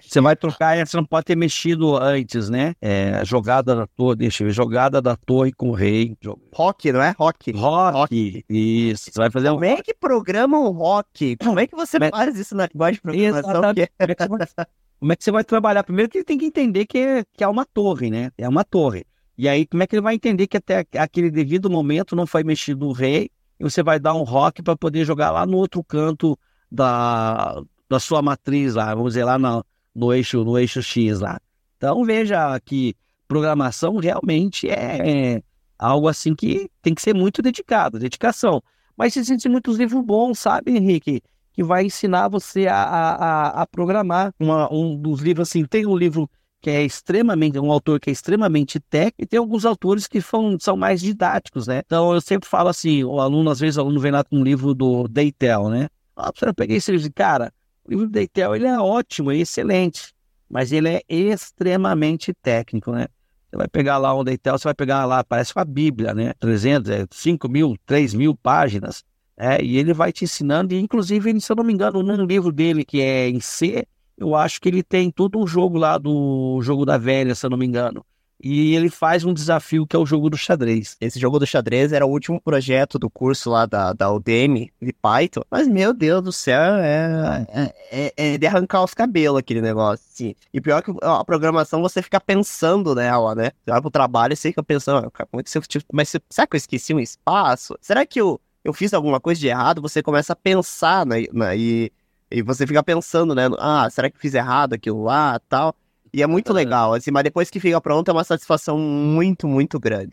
Você vai trocar, você não pode ter mexido antes, né? É, jogada da torre, deixa eu ver, jogada da torre com o rei. rock, não é? Rock. Rock. Isso. Você vai fazer um. Como é que programa um rock? Como é que você Mas- faz isso na linguagem de programação? Exatamente. Que é- Como é, que você vai, como é que você vai trabalhar? Primeiro que ele tem que entender que é, que é uma torre, né? É uma torre. E aí, como é que ele vai entender que até aquele devido momento não foi mexido o rei e você vai dar um rock para poder jogar lá no outro canto da, da sua matriz lá, vamos dizer lá no, eixo no eixo X lá. Então veja que programação realmente é, é algo assim que tem que ser muito dedicado, dedicação. Mas existem muitos livros bons, sabe, Henrique? que vai ensinar você a, a, a- a programar. Uma- um dos livros, assim, tem um livro que é extremamente, um autor que é extremamente técnico, e tem alguns autores que são, são mais didáticos, né? Então, eu sempre falo assim, o aluno, às vezes, o aluno vem lá com um livro do Deitel, né? Ah, eu peguei esse livro, cara, o livro do Deitel, ele é ótimo, é excelente, mas ele é extremamente técnico, né? Você vai pegar lá um Deitel, você vai pegar lá, parece uma Bíblia, né? 300, 5 é, mil, 3 mil páginas. É, e ele vai te ensinando, e inclusive, se eu não me engano, num livro dele que é em C, eu acho que ele tem todo um jogo lá do jogo da velha, se eu não me engano. E ele faz um desafio que é o jogo do xadrez. Esse jogo do xadrez era o último projeto do curso lá da, da Udemy de Python. Mas, meu Deus do céu, é, é, é, é de arrancar os cabelos aquele negócio. Assim. E pior que a programação você fica pensando nela, né? Você vai pro trabalho e você fica pensando, como é que você, tipo, mas será que eu esqueci um espaço? Será que eu, eu fiz alguma coisa de errado? Você começa a pensar né, e, e você fica pensando, né? Ah, será que fiz errado aquilo lá tal? E é muito legal, assim, mas depois que fica pronto é uma satisfação muito, muito grande.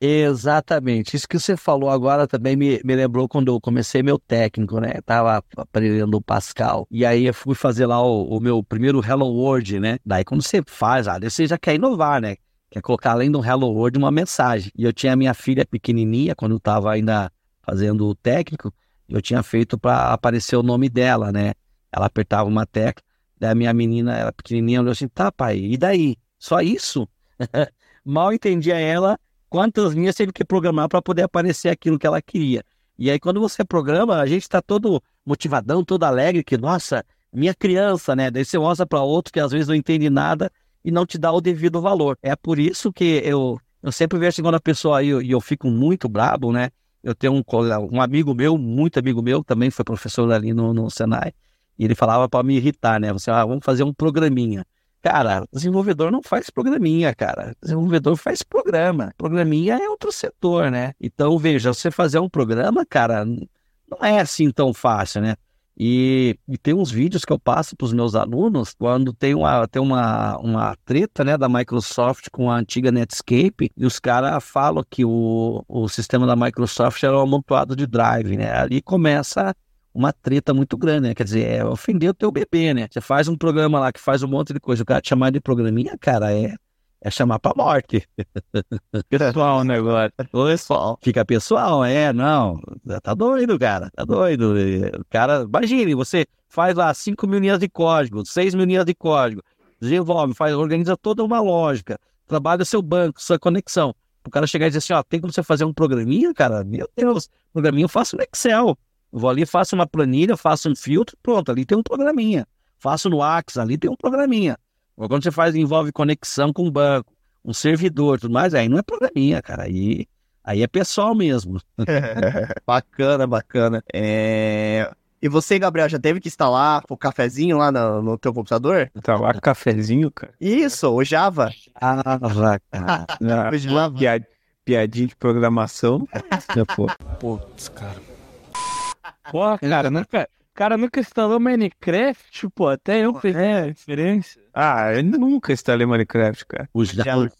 Exatamente. Isso que você falou agora também me, me lembrou quando eu comecei meu técnico, né? tava aprendendo o Pascal. E aí eu fui fazer lá o, o, meu primeiro Hello World, né? Daí quando você faz, ah, você já quer inovar, né? Quer colocar além do Hello World uma mensagem. E eu tinha minha filha pequenininha, quando eu tava ainda fazendo o técnico, eu tinha feito para aparecer o nome dela, né? Ela apertava uma tecla da minha menina, ela pequenininha, olhou assim, tá pai, e daí? Só isso? Mal entendia ela quantas linhas teve que programar para poder aparecer aquilo que ela queria. E aí quando você programa, a gente está todo motivadão, todo alegre, que nossa, minha criança, né? Daí você mostra para outro que às vezes não entende nada e não te dá o devido valor. É por isso que eu, eu sempre vejo quando a pessoa e eu fico muito brabo, né? Eu tenho um, um amigo meu, muito amigo meu, também foi professor ali no, no Senai, e ele falava para me irritar, né? Você, ah, vamos fazer um programinha. Cara, desenvolvedor não faz programinha, cara. Desenvolvedor faz programa. Programinha é outro setor, né? Então, veja, você fazer um programa, cara, não é assim tão fácil, né? E, e tem uns vídeos que eu passo para os meus alunos quando tem uma, tem uma, uma treta né, da Microsoft com a antiga Netscape e os caras falam que o, o sistema da Microsoft era um amontoado de drive, né? Ali começa uma treta muito grande, né? Quer dizer, é ofender o teu bebê, né? Você faz um programa lá que faz um monte de coisa, o cara te chamar de programinha, cara, é, é chamar pra morte. Pessoal, né, agora? Pessoal. Fica pessoal, é, não. Tá doido, cara. Tá doido. O cara, imagine, você faz lá 5 mil linhas de código, 6 mil linhas de código, desenvolve, faz, organiza toda uma lógica, trabalha seu banco, sua conexão. O cara chegar e dizer assim, ó, tem como você fazer um programinha, cara? Meu Deus, programinha eu faço no Excel. Vou ali, faço uma planilha, faço um filtro, pronto, ali tem um programinha. Faço no Axis, ali tem um programinha. Ou quando você faz, envolve conexão com o banco, um servidor, tudo mais, aí não é programinha, cara, aí, aí é pessoal mesmo. bacana, bacana. É... E você, Gabriel, já teve que instalar o cafezinho lá no, no teu computador? Instalar cafezinho, cara? Isso, o Java. Ah, cara. o Java. Piadinha de programação. Putz, cara. Pô, cara, nunca, cara nunca instalou Minecraft, pô, até eu peguei a referência. Ah, eu nunca instalei Minecraft, cara. O Java,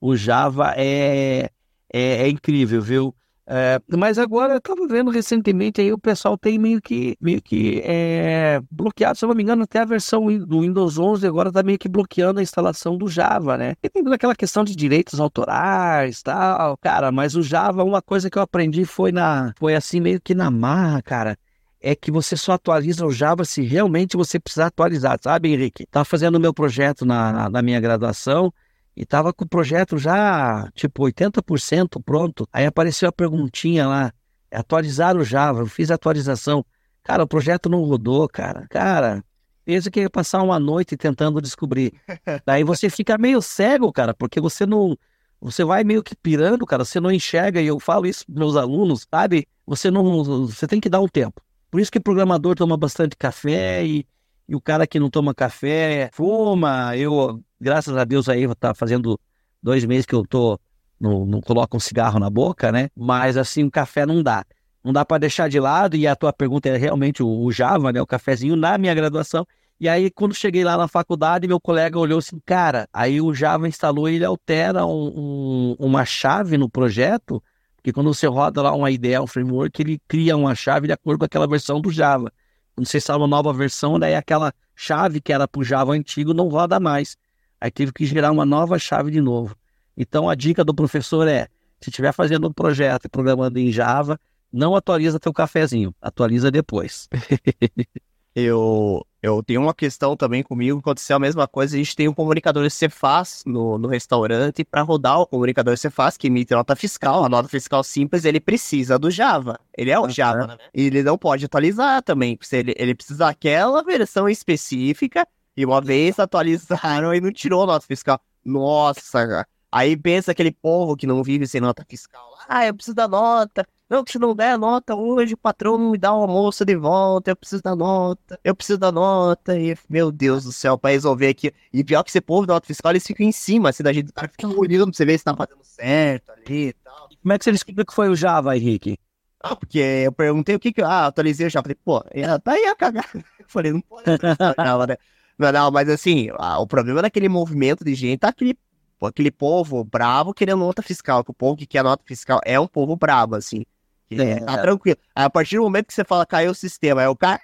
o Java é, é, é incrível, viu? É, mas agora eu tava vendo recentemente aí o pessoal tem meio que meio que é, bloqueado, se eu não me engano, até a versão do Windows 11 agora tá meio que bloqueando a instalação do Java, né? E tem toda aquela questão de direitos autorais, tal, cara, mas o Java, uma coisa que eu aprendi foi na foi assim meio que na marra, cara é que você só atualiza o Java se realmente você precisar atualizar, sabe, Henrique? Tava fazendo o meu projeto na, na, na minha graduação e tava com o projeto já, tipo, 80% pronto. Aí apareceu a perguntinha lá, atualizar o Java, eu fiz a atualização. Cara, o projeto não rodou, cara. Cara, pensa que ia passar uma noite tentando descobrir. Daí você fica meio cego, cara, porque você não. Você vai meio que pirando, cara, você não enxerga, e eu falo isso para meus alunos, sabe? Você não. Você tem que dar um tempo. Por isso que programador toma bastante café e, e o cara que não toma café fuma. Eu graças a Deus aí tá fazendo dois meses que eu tô não, não coloco um cigarro na boca, né? Mas assim, o café não dá. Não dá para deixar de lado, e a tua pergunta é realmente o, o, Java, né? O cafezinho na minha graduação. E aí, quando cheguei lá na faculdade, meu colega olhou assim, cara, aí o Java instalou ele altera um, um, uma chave no projeto, porque quando você roda lá uma ideia, um framework, ele cria uma chave de acordo com aquela versão do Java. Quando você instala uma nova versão, daí aquela chave que era pro Java antigo não roda mais. Aí teve que gerar uma nova chave de novo. Então a dica do professor é: se estiver fazendo um projeto e programando em Java, não atualiza teu cafezinho, atualiza depois. eu, Eu tenho uma questão também comigo, aconteceu a mesma coisa, a gente tem um comunicador Cefaz no, no restaurante, para rodar o comunicador Cefaz, que emite nota fiscal, a nota fiscal simples, ele precisa do Java. Ele é o Java, né? E ele não pode atualizar também, ele, ele precisa daquela versão específica, e uma vez atualizaram e não tirou a nota fiscal. Nossa, cara. Aí pensa aquele povo que não vive sem nota fiscal. Ah, eu preciso da nota. Não, que se não der a nota hoje, o patrão não me dá o almoço de volta. Eu preciso da nota. Eu preciso da nota. E, meu Deus do céu, pra resolver aqui. E pior que esse povo da nota fiscal, eles ficam em cima, assim, da gente. O cara fica olhando pra você ver se tá fazendo certo ali e tal. Como é que você descobriu que foi o Java, Henrique? Ah, porque eu perguntei o que que. Ah, atualizei o Java. Falei, pô, tá aí a cagar. Eu falei, não pode Java, né? Não, não, mas assim, o problema daquele movimento de gente tá aquele aquele povo bravo querendo nota fiscal, que o povo que quer nota fiscal é um povo bravo, assim. É, tá tranquilo. Aí, a partir do momento que você fala caiu o sistema, aí o cara.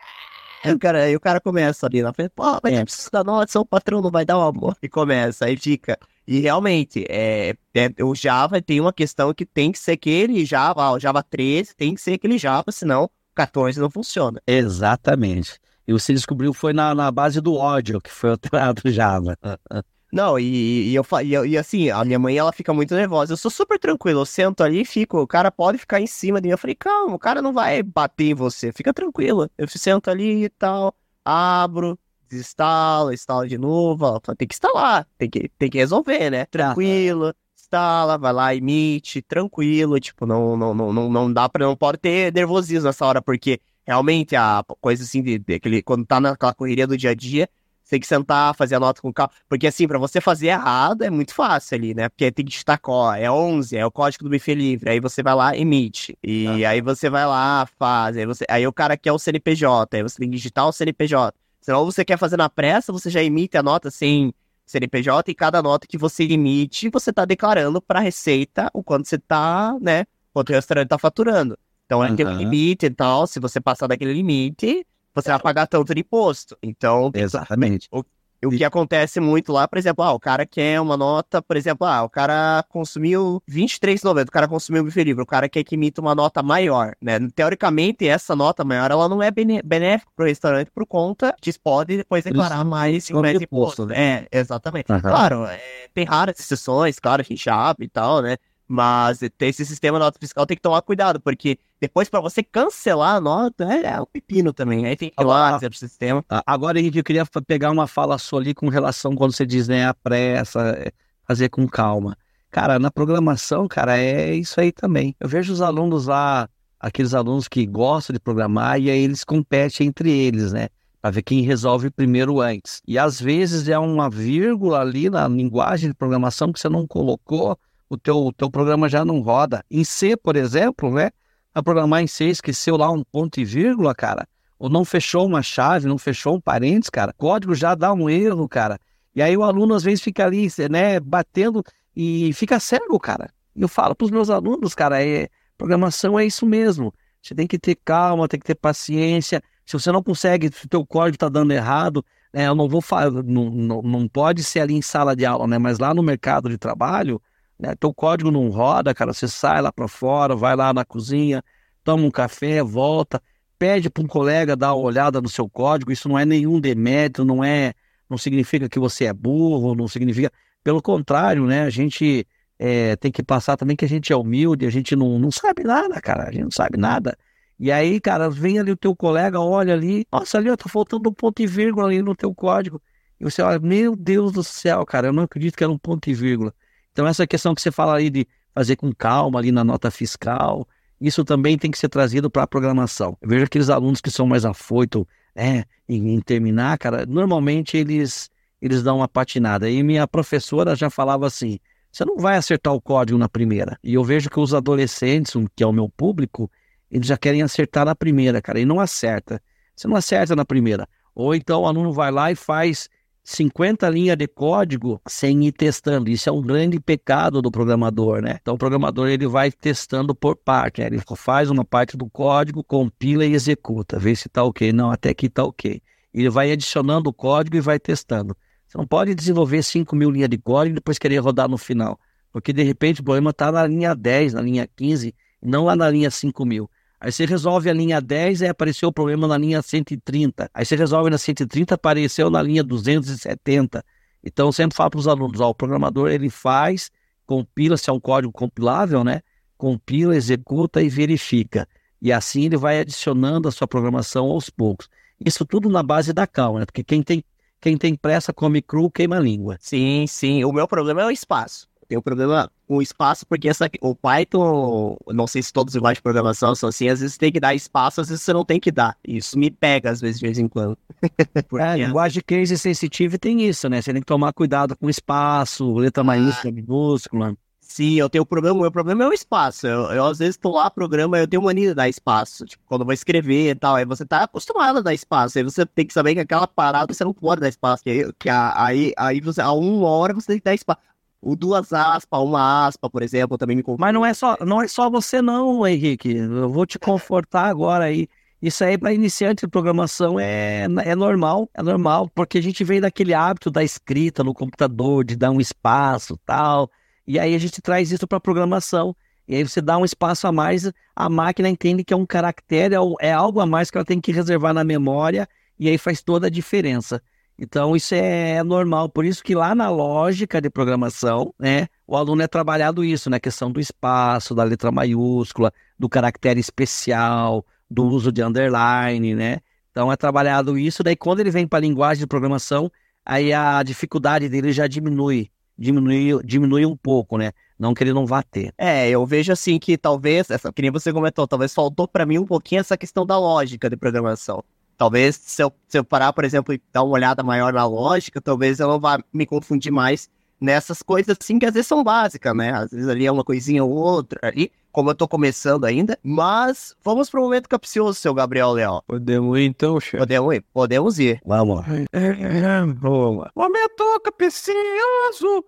Aí o cara, aí o cara começa ali na frente, pô, mas é. precisa da nota, seu patrão não vai dar o amor. E começa, aí fica. E realmente, é, é, o Java tem uma questão que tem que ser aquele Java, o Java 13 tem que ser aquele Java, senão o 14 não funciona. Exatamente. E você descobriu foi na, na base do ódio que foi alterado o Java. Não, e, e eu, e, e, assim, a minha mãe ela fica muito nervosa. Eu sou super tranquilo, eu sento ali e fico. O cara pode ficar em cima de mim. Eu falei, calma, o cara não vai bater em você, fica tranquilo. Eu sento ali e tal, abro, desinstalo, instalo de novo. Ó, tem que instalar, tem que, tem que resolver, né? Tranquilo, instala, vai lá, emite, tranquilo. Tipo, não, não, não, não, não dá pra. Não pode ter nervosismo nessa hora, porque realmente a coisa assim, de, de aquele, quando tá naquela correria do dia a dia tem que sentar, fazer a nota com calma. Porque assim, para você fazer errado é muito fácil ali, né? Porque tem que digitar qual, é 11, é o código do buffet livre. Aí você vai lá, emite. E ah. aí você vai lá, faz. Aí, você... aí o cara quer o CNPJ, aí você tem que digitar o CNPJ. Senão você quer fazer na pressa, você já emite a nota sem CNPJ e cada nota que você emite, você tá declarando para a Receita o quanto você tá, né? Quanto o restaurante tá faturando. Então é uhum. aquele limite e tal. Se você passar daquele limite, você vai pagar tanto de imposto. Então, exatamente. O, o que acontece muito lá, por exemplo, ah, o cara quer uma nota, por exemplo, ah, o cara consumiu 23,90, o cara consumiu um livre, o cara quer que emita uma nota maior, né? Teoricamente, essa nota maior, ela não é benéfica para o restaurante por conta que pode depois declarar mais, mais imposto. Né? É, exatamente. Uhum. Claro, é, tem raras exceções, claro, a gente abre e tal, né? Mas esse sistema de nota fiscal tem que tomar cuidado, porque depois para você cancelar a nota é, é um pepino também. Aí tem que ir lá pro sistema. Agora, Henrique, eu queria pegar uma fala sua ali com relação quando você diz, né, a pressa, é, fazer com calma. Cara, na programação, cara, é isso aí também. Eu vejo os alunos lá, aqueles alunos que gostam de programar, e aí eles competem entre eles, né? Para ver quem resolve primeiro antes. E às vezes é uma vírgula ali na linguagem de programação que você não colocou o teu, o teu programa já não roda. Em C, por exemplo, né? A programar em C, esqueceu lá um ponto e vírgula, cara, ou não fechou uma chave, não fechou um parênteses, cara, código já dá um erro, cara. E aí o aluno às vezes fica ali, né, batendo e fica cego, cara. Eu falo para os meus alunos, cara, é, programação é isso mesmo. Você tem que ter calma, tem que ter paciência. Se você não consegue, se o teu código está dando errado, né, eu não vou falar, não, não, não pode ser ali em sala de aula, né? Mas lá no mercado de trabalho, né? Teu código não roda, cara. Você sai lá para fora, vai lá na cozinha, toma um café, volta, pede para um colega dar uma olhada no seu código. Isso não é nenhum demérito, não é, não significa que você é burro, não significa. Pelo contrário, né? A gente é, tem que passar também que a gente é humilde, a gente não, não sabe nada, cara. A gente não sabe nada. E aí, cara, vem ali o teu colega, olha ali, nossa, ali, ó, tá faltando um ponto e vírgula ali no teu código. E você olha, meu Deus do céu, cara, eu não acredito que era um ponto e vírgula. Então, essa questão que você fala aí de fazer com calma ali na nota fiscal, isso também tem que ser trazido para a programação. Eu vejo aqueles alunos que são mais afoitos é, em, em, terminar, cara, normalmente eles, eles dão uma patinada. E minha professora já falava assim: você não vai acertar o código na primeira. E eu vejo que os adolescentes, que é o meu público, eles já querem acertar na primeira, cara, e não acerta. Você não acerta na primeira. Ou então o aluno vai lá e faz 50 linhas de código sem ir testando. Isso é um grande pecado do programador, né? Então o programador ele vai testando por parte, né? ele faz uma parte do código, compila e executa, vê se está ok. Não, até aqui está ok. Ele vai adicionando o código e vai testando. Você não pode desenvolver 5 mil linhas de código e depois querer rodar no final, porque de repente o problema está na linha 10, na linha 15, não lá na linha 5 mil. Aí você resolve a linha 10 e apareceu o problema na linha 130. Aí você resolve na 130, apareceu na linha 270. Então eu sempre falo para os alunos, ó, o programador ele faz, compila, se é um código compilável, né? Compila, executa e verifica. E assim ele vai adicionando a sua programação aos poucos. Isso tudo na base da calma, né? Porque quem tem, quem tem pressa come cru, queima a língua. Sim, sim. O meu problema é o espaço. Tem um problema o espaço, porque essa, o Python, não sei se todos os linguagens de programação são assim, às vezes tem que dar espaço, às vezes você não tem que dar. Isso me pega, às vezes, de vez em quando. porque... É, linguagem case sensitive tem isso, né? Você tem que tomar cuidado com espaço, letra ah. maiúscula, minúscula. Sim, eu tenho problema. O meu problema é o espaço. Eu, eu às vezes tô lá, programa, eu tenho mania de dar espaço. Tipo, quando eu vou escrever e tal, aí você tá acostumado a dar espaço. Aí você tem que saber que aquela parada você não pode dar espaço. Que aí, que aí, aí você, a uma hora você tem que dar espaço. O duas aspas, uma aspa, por exemplo, também me conforta. Mas não é só, não é só você não, Henrique. Eu vou te confortar agora aí. Isso aí para iniciante de programação é, é normal, é normal, porque a gente vem daquele hábito da escrita no computador, de dar um espaço, tal. E aí a gente traz isso para programação. E aí você dá um espaço a mais, a máquina entende que é um caractere, é, é algo a mais que ela tem que reservar na memória, e aí faz toda a diferença. Então isso é normal, por isso que lá na lógica de programação, né, o aluno é trabalhado isso, né, questão do espaço, da letra maiúscula, do caractere especial, do uso de underline, né? Então é trabalhado isso, daí quando ele vem para a linguagem de programação, aí a dificuldade dele já diminui diminui, diminui um pouco, né? Não que ele não vá ter. É, eu vejo assim que talvez, essa, que nem você comentou, talvez faltou para mim um pouquinho essa questão da lógica de programação. Talvez se eu, se eu parar, por exemplo, e dar uma olhada maior na lógica, talvez eu não vá me confundir mais nessas coisas assim que às vezes são básicas, né? Às vezes ali é uma coisinha ou outra ali, como eu tô começando ainda. Mas vamos pro momento capcioso, seu Gabriel Leão. Podemos ir então, chefe? Podemos ir, podemos ir. Vamos. É, é, vamos. Momento capcioso!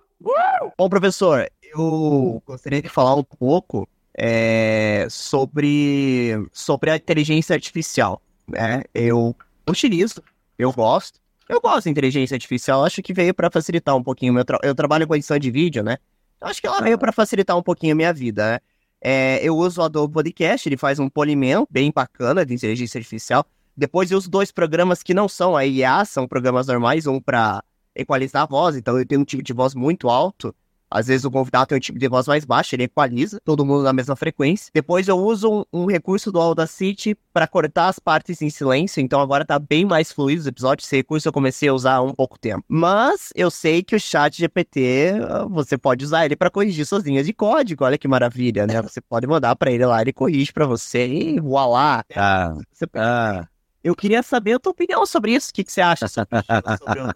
Bom, professor, eu gostaria de falar um pouco é, sobre, sobre a inteligência artificial. Né? Eu utilizo, eu gosto. Eu gosto da inteligência artificial, acho que veio para facilitar um pouquinho. Meu tra... Eu trabalho com edição de vídeo, né? Acho que ela veio para facilitar um pouquinho a minha vida, né? É, eu uso o Adobe Podcast, ele faz um polimento bem bacana de inteligência artificial. Depois eu uso dois programas que não são a IA, são programas normais, um para equalizar a voz, então eu tenho um tipo de voz muito alto. Às vezes o convidado tem um tipo de voz mais baixo, ele equaliza, todo mundo na mesma frequência. Depois eu uso um, um recurso do Audacity para cortar as partes em silêncio, então agora tá bem mais fluido os episódios. Esse recurso eu comecei a usar há um pouco tempo. Mas eu sei que o chat GPT, você pode usar ele para corrigir suas linhas de código. Olha que maravilha, né? Você pode mandar para ele lá, ele corrige para você e voilá. Ah, você... ah. Eu queria saber a tua opinião sobre isso. O que, que você acha sobre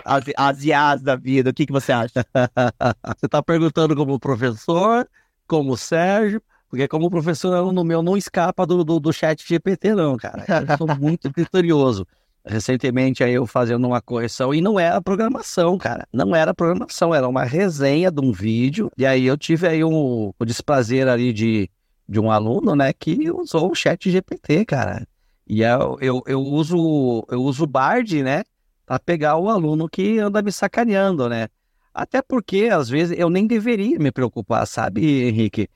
as, as IAs da vida? O que, que você acha? você está perguntando como professor, como Sérgio, porque como professor aluno meu não escapa do, do, do chat GPT não, cara. Eu sou muito criterioso. Recentemente aí eu fazendo uma correção e não era programação, cara. Não era programação, era uma resenha de um vídeo. E aí eu tive aí um, o desprazer ali de, de um aluno, né, que usou o chat GPT, cara. E eu, eu, eu uso eu uso o Bard, né? Para pegar o aluno que anda me sacaneando, né? Até porque, às vezes, eu nem deveria me preocupar, sabe, Henrique?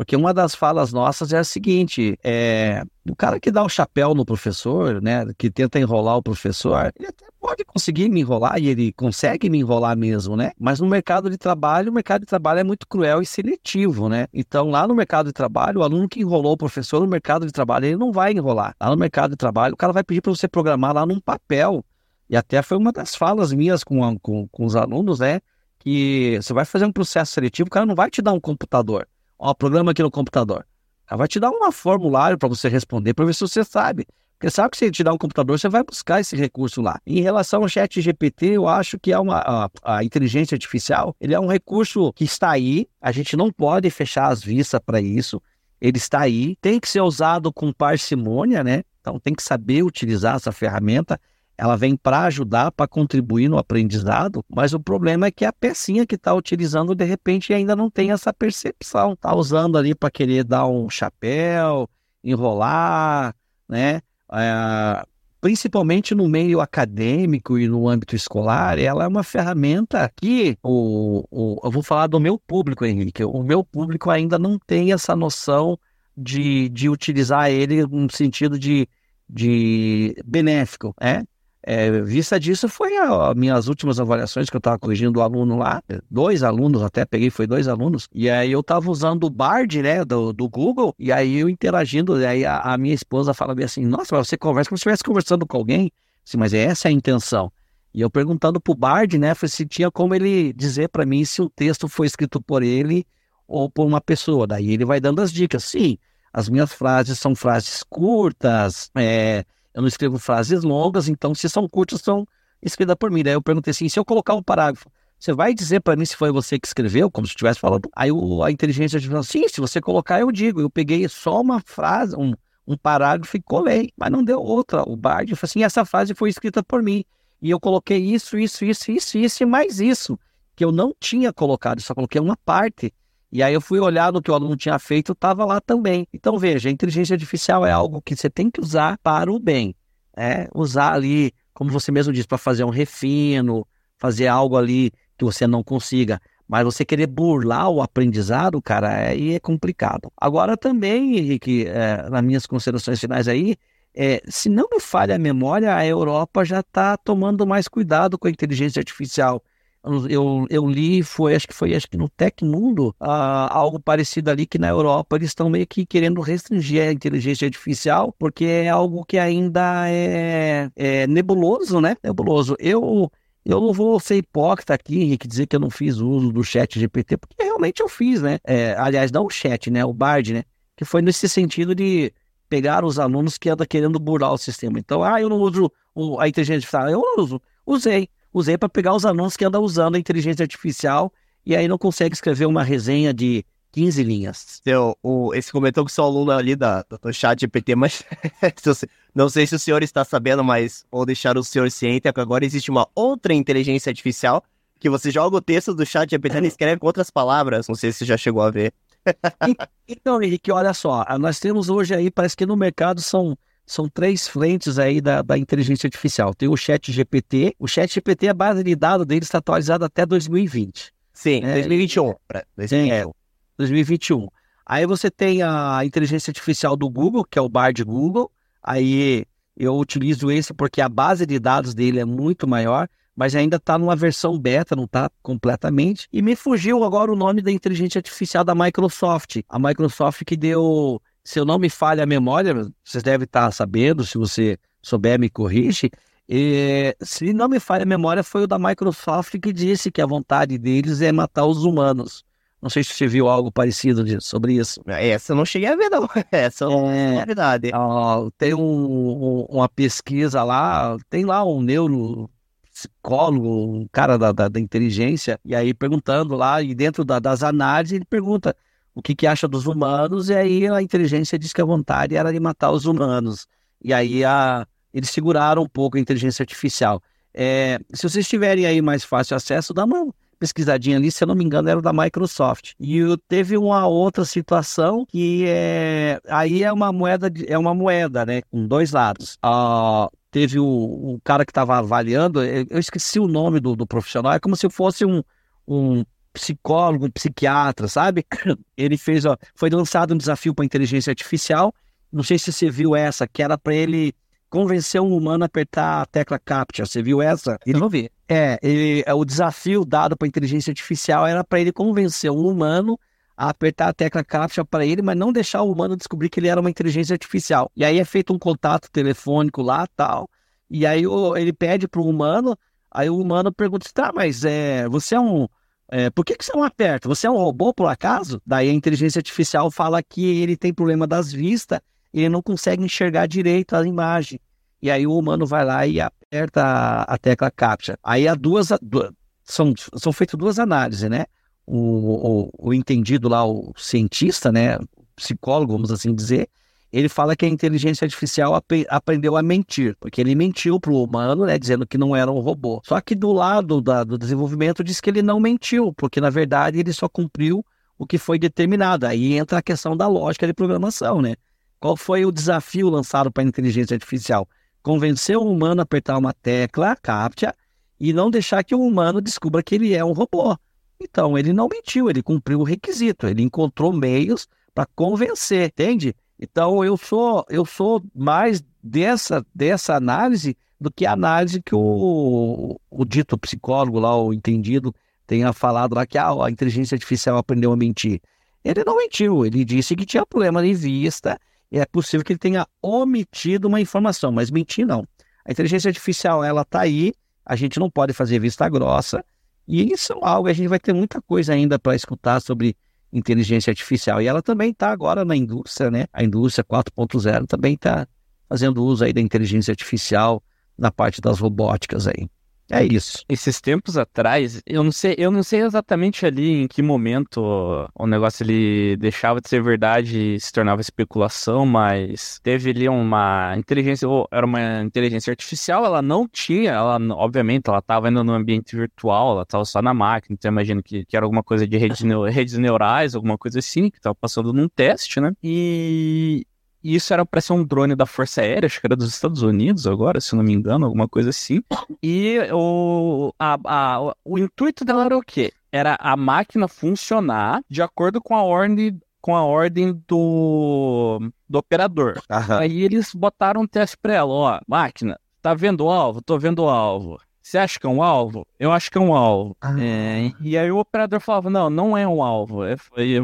Porque uma das falas nossas é a seguinte: é, o cara que dá o chapéu no professor, né, que tenta enrolar o professor, ele até pode conseguir me enrolar e ele consegue me enrolar mesmo, né? Mas no mercado de trabalho, o mercado de trabalho é muito cruel e seletivo, né? Então, lá no mercado de trabalho, o aluno que enrolou o professor no mercado de trabalho, ele não vai enrolar. Lá no mercado de trabalho, o cara vai pedir para você programar lá num papel. E até foi uma das falas minhas com, com, com os alunos, né? Que você vai fazer um processo seletivo, o cara não vai te dar um computador. Ó, programa aqui no computador. Ela vai te dar um formulário para você responder para ver se você sabe. Porque sabe que se te dá um computador, você vai buscar esse recurso lá. Em relação ao chat GPT, eu acho que é uma, a, a inteligência artificial, ele é um recurso que está aí, a gente não pode fechar as vistas para isso. Ele está aí, tem que ser usado com parcimônia, né? Então tem que saber utilizar essa ferramenta ela vem para ajudar, para contribuir no aprendizado, mas o problema é que a pecinha que está utilizando, de repente, ainda não tem essa percepção. Está usando ali para querer dar um chapéu, enrolar, né? É, principalmente no meio acadêmico e no âmbito escolar, ela é uma ferramenta que o, o, eu vou falar do meu público, Henrique. O meu público ainda não tem essa noção de, de utilizar ele no sentido de, de benéfico, né? É, vista disso, foi as minhas últimas avaliações que eu estava corrigindo o aluno lá, dois alunos, até peguei, foi dois alunos, e aí eu estava usando o Bard, né, do, do Google, e aí eu interagindo, e aí a, a minha esposa fala bem assim, nossa, mas você conversa como se estivesse conversando com alguém, assim, mas essa é a intenção. E eu perguntando pro Bard, né, se tinha como ele dizer para mim se o texto foi escrito por ele ou por uma pessoa. Daí ele vai dando as dicas. Sim, as minhas frases são frases curtas, é, eu não escrevo frases longas, então se são curtas, são escritas por mim. Daí eu perguntei assim: se eu colocar um parágrafo, você vai dizer para mim se foi você que escreveu, como se estivesse falando? Aí o, a inteligência artificial, sim, se você colocar, eu digo. Eu peguei só uma frase, um, um parágrafo e colei, mas não deu outra. O Bard falou assim: essa frase foi escrita por mim. E eu coloquei isso, isso, isso, isso, isso e mais isso, que eu não tinha colocado, só coloquei uma parte. E aí eu fui olhar no que o aluno tinha feito, estava lá também. Então veja, a inteligência artificial é algo que você tem que usar para o bem. É usar ali, como você mesmo disse, para fazer um refino, fazer algo ali que você não consiga. Mas você querer burlar o aprendizado, cara, aí é complicado. Agora também, Henrique, é, nas minhas considerações finais aí, é, se não me falha a memória, a Europa já está tomando mais cuidado com a inteligência artificial eu, eu li, foi, acho que foi acho que no Tecmundo, ah, algo parecido ali que na Europa eles estão meio que querendo restringir a inteligência artificial, porque é algo que ainda é, é nebuloso, né? Nebuloso. Eu, eu não vou ser hipócrita aqui, Henrique, dizer que eu não fiz uso do chat GPT, porque realmente eu fiz, né? É, aliás, não o chat, né? O Bard, né? Que foi nesse sentido de pegar os alunos que andam querendo burlar o sistema. Então, ah, eu não uso a inteligência artificial. Eu não uso. Usei usei para pegar os alunos que andam usando a inteligência artificial e aí não consegue escrever uma resenha de 15 linhas. Seu, o, esse comentou que seu aluno ali da, do chat GPT, mas não sei se o senhor está sabendo, mas vou deixar o senhor ciente é que agora existe uma outra inteligência artificial que você joga o texto do chat GPT e escreve com outras palavras. Não sei se você já chegou a ver. então, Henrique, olha só, nós temos hoje aí, parece que no mercado são são três frentes aí da, da inteligência artificial. Tem o Chat GPT. O Chat GPT, a base de dados dele está atualizada até 2020. Sim, é, 2021. 2021. É, 2021. Aí você tem a inteligência artificial do Google, que é o Bard Google. Aí eu utilizo esse porque a base de dados dele é muito maior, mas ainda está numa versão beta, não está completamente. E me fugiu agora o nome da inteligência artificial da Microsoft. A Microsoft que deu se eu não me falha a memória, vocês devem estar sabendo, se você souber, me corrige. E, se não me falha a memória, foi o da Microsoft que disse que a vontade deles é matar os humanos. Não sei se você viu algo parecido sobre isso. Essa eu não cheguei a ver, não. Essa é, é verdade. Uh, tem um, um, uma pesquisa lá, tem lá um neuropsicólogo, um cara da, da, da, inteligência, e aí perguntando lá, e dentro da, das análises, ele pergunta o que, que acha dos humanos, e aí a inteligência diz que a vontade era de matar os humanos. E aí a, eles seguraram um pouco a inteligência artificial. É, se vocês tiverem aí mais fácil acesso, dá uma pesquisadinha ali, se eu não me engano, era da Microsoft. E teve uma outra situação que é aí é uma moeda, é uma moeda, né, com dois lados. Uh, teve o, o cara que estava avaliando, eu esqueci o nome do, do profissional, é como se fosse um, um psicólogo, psiquiatra, sabe? Ele fez, ó, foi lançado um desafio para inteligência artificial. Não sei se você viu essa, que era para ele convencer um humano a apertar a tecla captcha. Você viu essa? Ele não vi. É, ele, é, o desafio dado para inteligência artificial era para ele convencer um humano a apertar a tecla captcha para ele, mas não deixar o humano descobrir que ele era uma inteligência artificial. E aí é feito um contato telefônico lá, tal. E aí ele pede para o humano, aí o humano pergunta: "Tá, mas é, você é um é, por que, que você não aperta? Você é um robô, por acaso? Daí a inteligência artificial fala que ele tem problema das vistas, ele não consegue enxergar direito a imagem. E aí o humano vai lá e aperta a, a tecla CAPTCHA. Aí há duas, duas, são, são feitas duas análises, né? O, o, o entendido lá, o cientista, né? O psicólogo, vamos assim dizer, ele fala que a inteligência artificial ap aprendeu a mentir, porque ele mentiu para o humano, né, dizendo que não era um robô. Só que do lado da, do desenvolvimento diz que ele não mentiu, porque na verdade ele só cumpriu o que foi determinado. Aí entra a questão da lógica de programação, né? Qual foi o desafio lançado para a inteligência artificial? Convencer o humano a apertar uma tecla, CAPTCHA, e não deixar que o humano descubra que ele é um robô. Então, ele não mentiu, ele cumpriu o requisito, ele encontrou meios para convencer, entende? Então eu sou eu sou mais dessa dessa análise do que a análise que o, o dito psicólogo lá, o entendido, tenha falado lá que ah, a inteligência artificial aprendeu a mentir. Ele não mentiu, ele disse que tinha problema de vista e é possível que ele tenha omitido uma informação, mas mentir não. A inteligência artificial, ela está aí, a gente não pode fazer vista grossa, e isso é algo, a gente vai ter muita coisa ainda para escutar sobre inteligência artificial. E ela também está agora na indústria, né? A indústria 4.0 também está fazendo uso aí da inteligência artificial na parte das robóticas aí. É isso. Esses tempos atrás, eu não sei, eu não sei exatamente ali em que momento o negócio ele deixava de ser verdade e se tornava especulação, mas teve ali uma inteligência, ou era uma inteligência artificial, ela não tinha, ela obviamente ela estava ainda no ambiente virtual, ela estava só na máquina, então imagino que, que era alguma coisa de redes, redes neurais, alguma coisa assim, que estava passando num teste, né? E e isso era para ser um drone da Força Aérea, acho que era dos Estados Unidos agora, se não me engano, alguma coisa assim. E o, a, a, o intuito dela era o quê? Era a máquina funcionar de acordo com a ordem com a ordem do, do operador. Aham. Aí eles botaram um teste para ela, ó, máquina, tá vendo o alvo? Tô vendo o alvo. Você acha que é um alvo? Eu acho que é um alvo. Ah. É, e aí o operador falava: não, não é um alvo. É,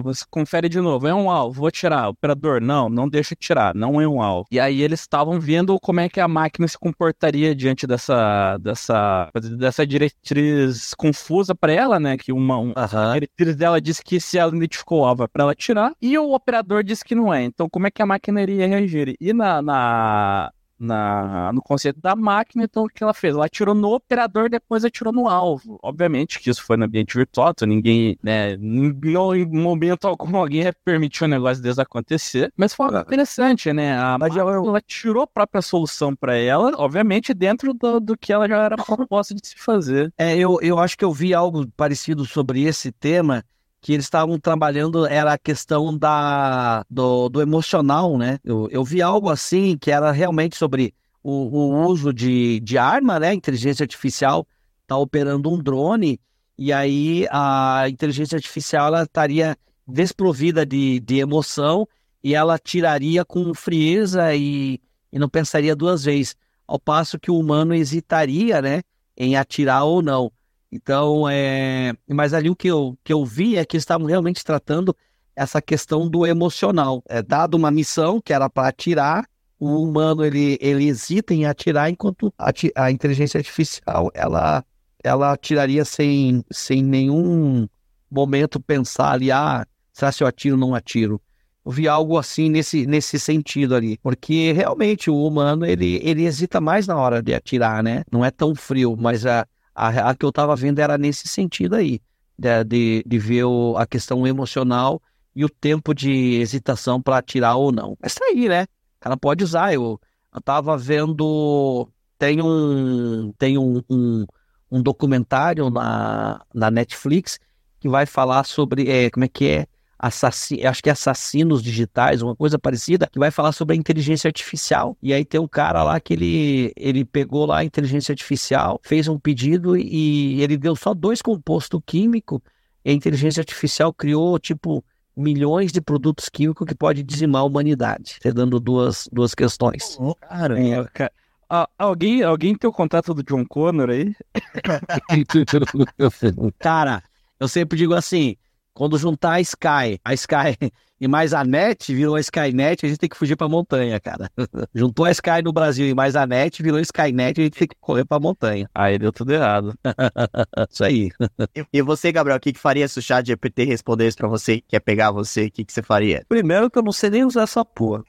você confere de novo: é um alvo, vou tirar. O operador, não, não deixa tirar, não é um alvo. E aí eles estavam vendo como é que a máquina se comportaria diante dessa, dessa, dessa diretriz confusa para ela, né? Que uma um, a diretriz dela disse que se ela identificou o alvo é para ela tirar, e o operador disse que não é. Então, como é que a máquina iria reagir? E na, na na, no conceito da máquina, então o que ela fez? Ela atirou no operador, depois atirou no alvo. Obviamente que isso foi no ambiente virtual, então ninguém, né, em momento algum alguém permitiu um negócio desse acontecer, mas foi algo interessante, né? A máquina, ela tirou a própria solução para ela, obviamente dentro do, do que ela já era proposta de se fazer. É, eu, eu acho que eu vi algo parecido sobre esse tema, que eles estavam trabalhando era a questão da, do, do emocional, né? Eu, eu vi algo assim que era realmente sobre o, o uso de, de arma, né? Inteligência artificial está operando um drone e aí a inteligência artificial ela estaria desprovida de, de emoção e ela tiraria com frieza e, e não pensaria duas vezes, ao passo que o humano hesitaria, né, em atirar ou não. Então, é... mas ali o que eu, que eu vi é que estavam realmente tratando essa questão do emocional. É dado uma missão que era para atirar, o humano ele, ele hesita em atirar, enquanto a, a inteligência artificial ela, ela atiraria sem, sem nenhum momento pensar ali, ah, será se eu atiro ou não atiro? Eu vi algo assim nesse, nesse sentido ali, porque realmente o humano ele, ele hesita mais na hora de atirar, né? Não é tão frio, mas a, a, a que eu estava vendo era nesse sentido aí, de, de, de ver o, a questão emocional e o tempo de hesitação para tirar ou não. Mas tá aí, né? Cara pode usar. Eu, eu tava vendo. Tem um, tem um, um, um documentário na, na Netflix que vai falar sobre. É, como é que é? Assassino, acho que é assassinos digitais, uma coisa parecida, que vai falar sobre a inteligência artificial. E aí tem um cara lá que ele, ele pegou lá a inteligência artificial, fez um pedido e ele deu só dois compostos químicos. E a inteligência artificial criou, tipo, milhões de produtos químicos que pode dizimar a humanidade. Você dando duas, duas questões. Oh, cara, é, cara. Ah, alguém, alguém tem o contato do John Connor aí? cara, eu sempre digo assim: quando juntar a Sky, a Sky e mais a NET, virou a Skynet, a gente tem que fugir pra montanha, cara. Juntou a Sky no Brasil e mais a NET, virou Skynet, a gente tem que correr pra montanha. Aí deu tudo errado. Isso aí. E, você, Gabriel, o que, que faria se o chat GPT respondesse pra você que quer pegar você? O que, que você faria? Primeiro que eu não sei nem usar essa porra.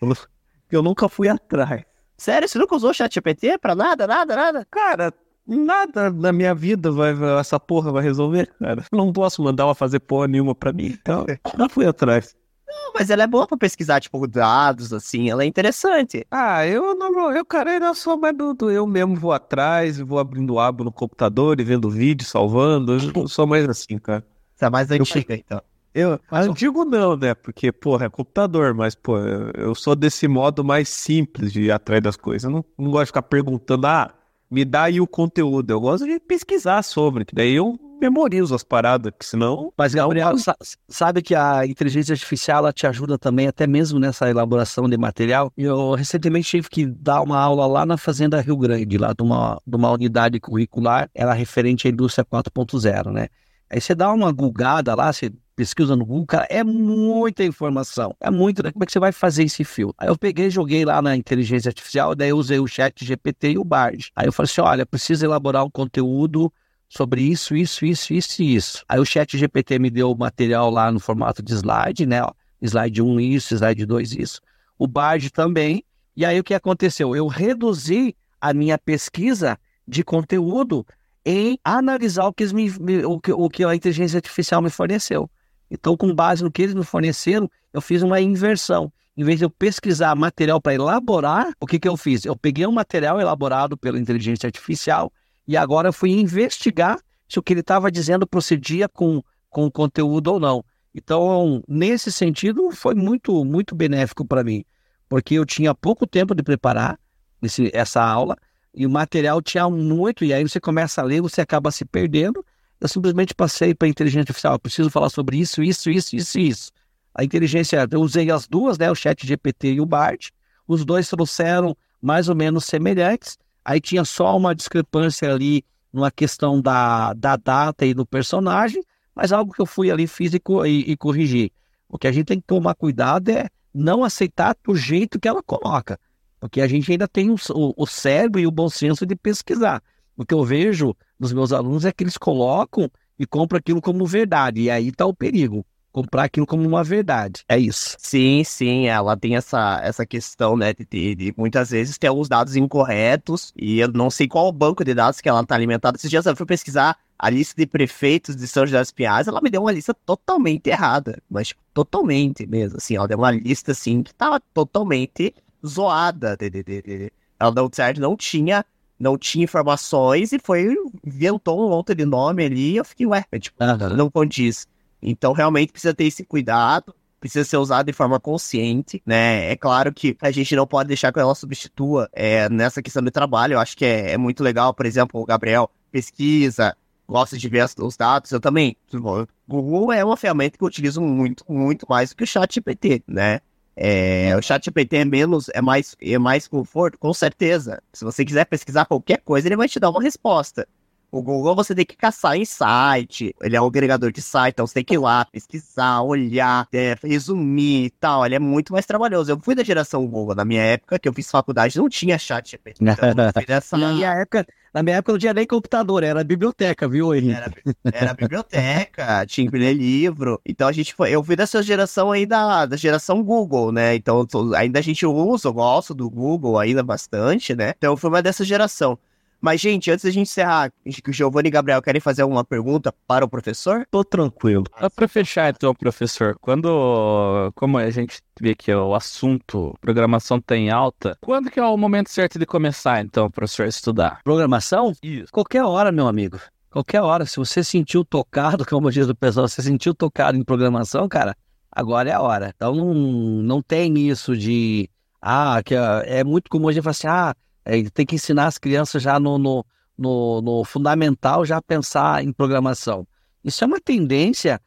Eu nunca fui atrás. Sério? Você nunca usou o chat GPT pra nada, nada, nada? Cara, Nada na minha vida vai, essa porra vai resolver, cara. Não posso mandar ela fazer porra nenhuma pra mim, então não fui atrás. Não, mas ela é boa pra pesquisar, tipo, dados, assim, ela é interessante. Ah, eu não, eu, cara, eu sou mais do, do, eu mesmo vou atrás, vou abrindo abo no computador e vendo vídeo, salvando, eu sou mais assim, cara. Você é mais antiga, eu, então. Eu, antigo não, né, porque, porra, é computador, mas, pô, eu, eu, sou desse modo mais simples de ir atrás das coisas, eu não, não gosto de ficar perguntando, ah, me dá aí o conteúdo. Eu gosto de pesquisar sobre, que daí eu memorizo as paradas, que senão. Mas, Gabriel, sa sabe que a inteligência artificial ela te ajuda também, até mesmo nessa elaboração de material. Eu recentemente tive que dar uma aula lá na Fazenda Rio Grande, lá de uma, de uma unidade curricular, ela referente à indústria 4.0, né? Aí você dá uma gulgada lá, você pesquisa no Google, cara, é muita informação. É muito, né? Como é que você vai fazer esse fio? Aí eu peguei, joguei lá na inteligência artificial, daí eu usei o chat GPT e o Bard. Aí eu falei assim, olha, preciso elaborar um conteúdo sobre isso, isso, isso, isso e isso. Aí o chat GPT me deu o material lá no formato de slide, né? Slide 1 isso, slide 2 isso. O Bard também. E aí o que aconteceu? Eu reduzi a minha pesquisa de conteúdo em analisar o que, me, o, que, o que a inteligência artificial me forneceu. Então, com base no que eles me forneceram, eu fiz uma inversão. Em vez de eu pesquisar material para elaborar, o que, que eu fiz? Eu peguei um material elaborado pela inteligência artificial e agora fui investigar se o que ele estava dizendo procedia com, com o conteúdo ou não. Então, nesse sentido, foi muito, muito benéfico para mim, porque eu tinha pouco tempo de preparar esse, essa aula e o material tinha muito, e aí você começa a ler, você acaba se perdendo. Eu simplesmente passei para a inteligência artificial, eu preciso falar sobre isso, isso, isso, isso, isso. A inteligência, eu usei as duas, né, o chat GPT e o BART, os dois trouxeram mais ou menos semelhantes, Aí tinha só uma discrepância ali numa questão da, da data e do personagem, mas algo que eu fui ali, fiz e, e, e corrigi. O que a gente tem que tomar cuidado é não aceitar do jeito que ela coloca, porque a gente ainda tem o, o cérebro e o bom senso de pesquisar. O que eu vejo nos meus alunos é que eles colocam e compram aquilo como verdade, e aí está o perigo comprar aquilo como uma verdade. É isso. Sim, sim, ela tem essa, essa questão, né, de, de, de muitas vezes ter alguns dados incorretos e eu não sei qual banco de dados que ela está alimentada. Esses dias eu fui pesquisar a lista de prefeitos de São José dos Pinhais, ela me deu uma lista totalmente errada, mas totalmente mesmo, assim, ela deu uma lista, assim, que tava totalmente zoada, de, de, de, ela não certo, não tinha não tinha informações e foi, inventou um monte de nome ali e eu fiquei, ué, tipo, uhum. não condiz. Então, realmente precisa ter esse cuidado, precisa ser usado de forma consciente, né? É claro que a gente não pode deixar que ela substitua é, nessa questão de trabalho. Eu acho que é, é, muito legal, por exemplo, o Gabriel pesquisa, gosta de ver os dados. Eu também. O Google é uma ferramenta que eu utilizo muito, muito mais do que o Chat GPT, né? É, o Chat GPT é menos, é mais, é mais conforto, com certeza. Se você quiser pesquisar qualquer coisa, ele vai te dar uma resposta. O Google você tem que caçar em site, ele é um agregador de site, então você tem que ir lá, pesquisar, olhar, é, resumir e tal. Ele é muito mais trabalhoso. Eu fui da geração Google, na minha época, que eu fiz faculdade, não tinha chat GPT. Então, dessa... na, minha época, na minha época não tinha nem computador, era biblioteca, viu, Henrique? Era, era biblioteca, tinha que ler livro. Então a gente foi, eu fui dessa geração aí da, da geração Google, né? Então ainda a gente usa, eu gosto do Google ainda bastante, né? Então eu fui uma dessa geração. Mas, gente, antes da gente encerrar, que o Giovanni e Gabriel querem fazer alguma pergunta para o professor? Tô tranquilo. Para fechar, então, professor, quando, como a gente vê que o assunto programação tem tá alta, quando que é o momento certo de começar, então, professor, a estudar? Programação? Isso. Qualquer hora, meu amigo. Qualquer hora. Se você sentiu tocado, como diz o pessoal, você sentiu tocado em programação, cara, agora é a hora. Então, não, não tem isso de... Ah, que é, é muito comum a gente falar assim, ah, é, tem que ensinar as crianças já no, no, no, no fundamental, já pensar em programação. Isso é uma tendência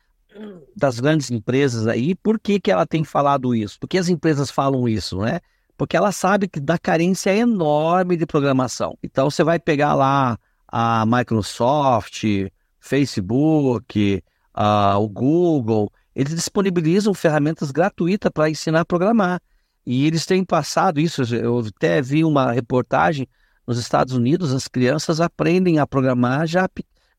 das grandes empresas aí. Por que, que ela tem falado isso? Por que as empresas falam isso, né? Porque ela sabe que da carência enorme de programação. Então você vai pegar lá a Microsoft, Facebook, a, o Google, eles disponibilizam ferramentas gratuitas para ensinar a programar. E eles têm passado isso. Eu até vi uma reportagem nos Estados Unidos, as crianças aprendem a programar já,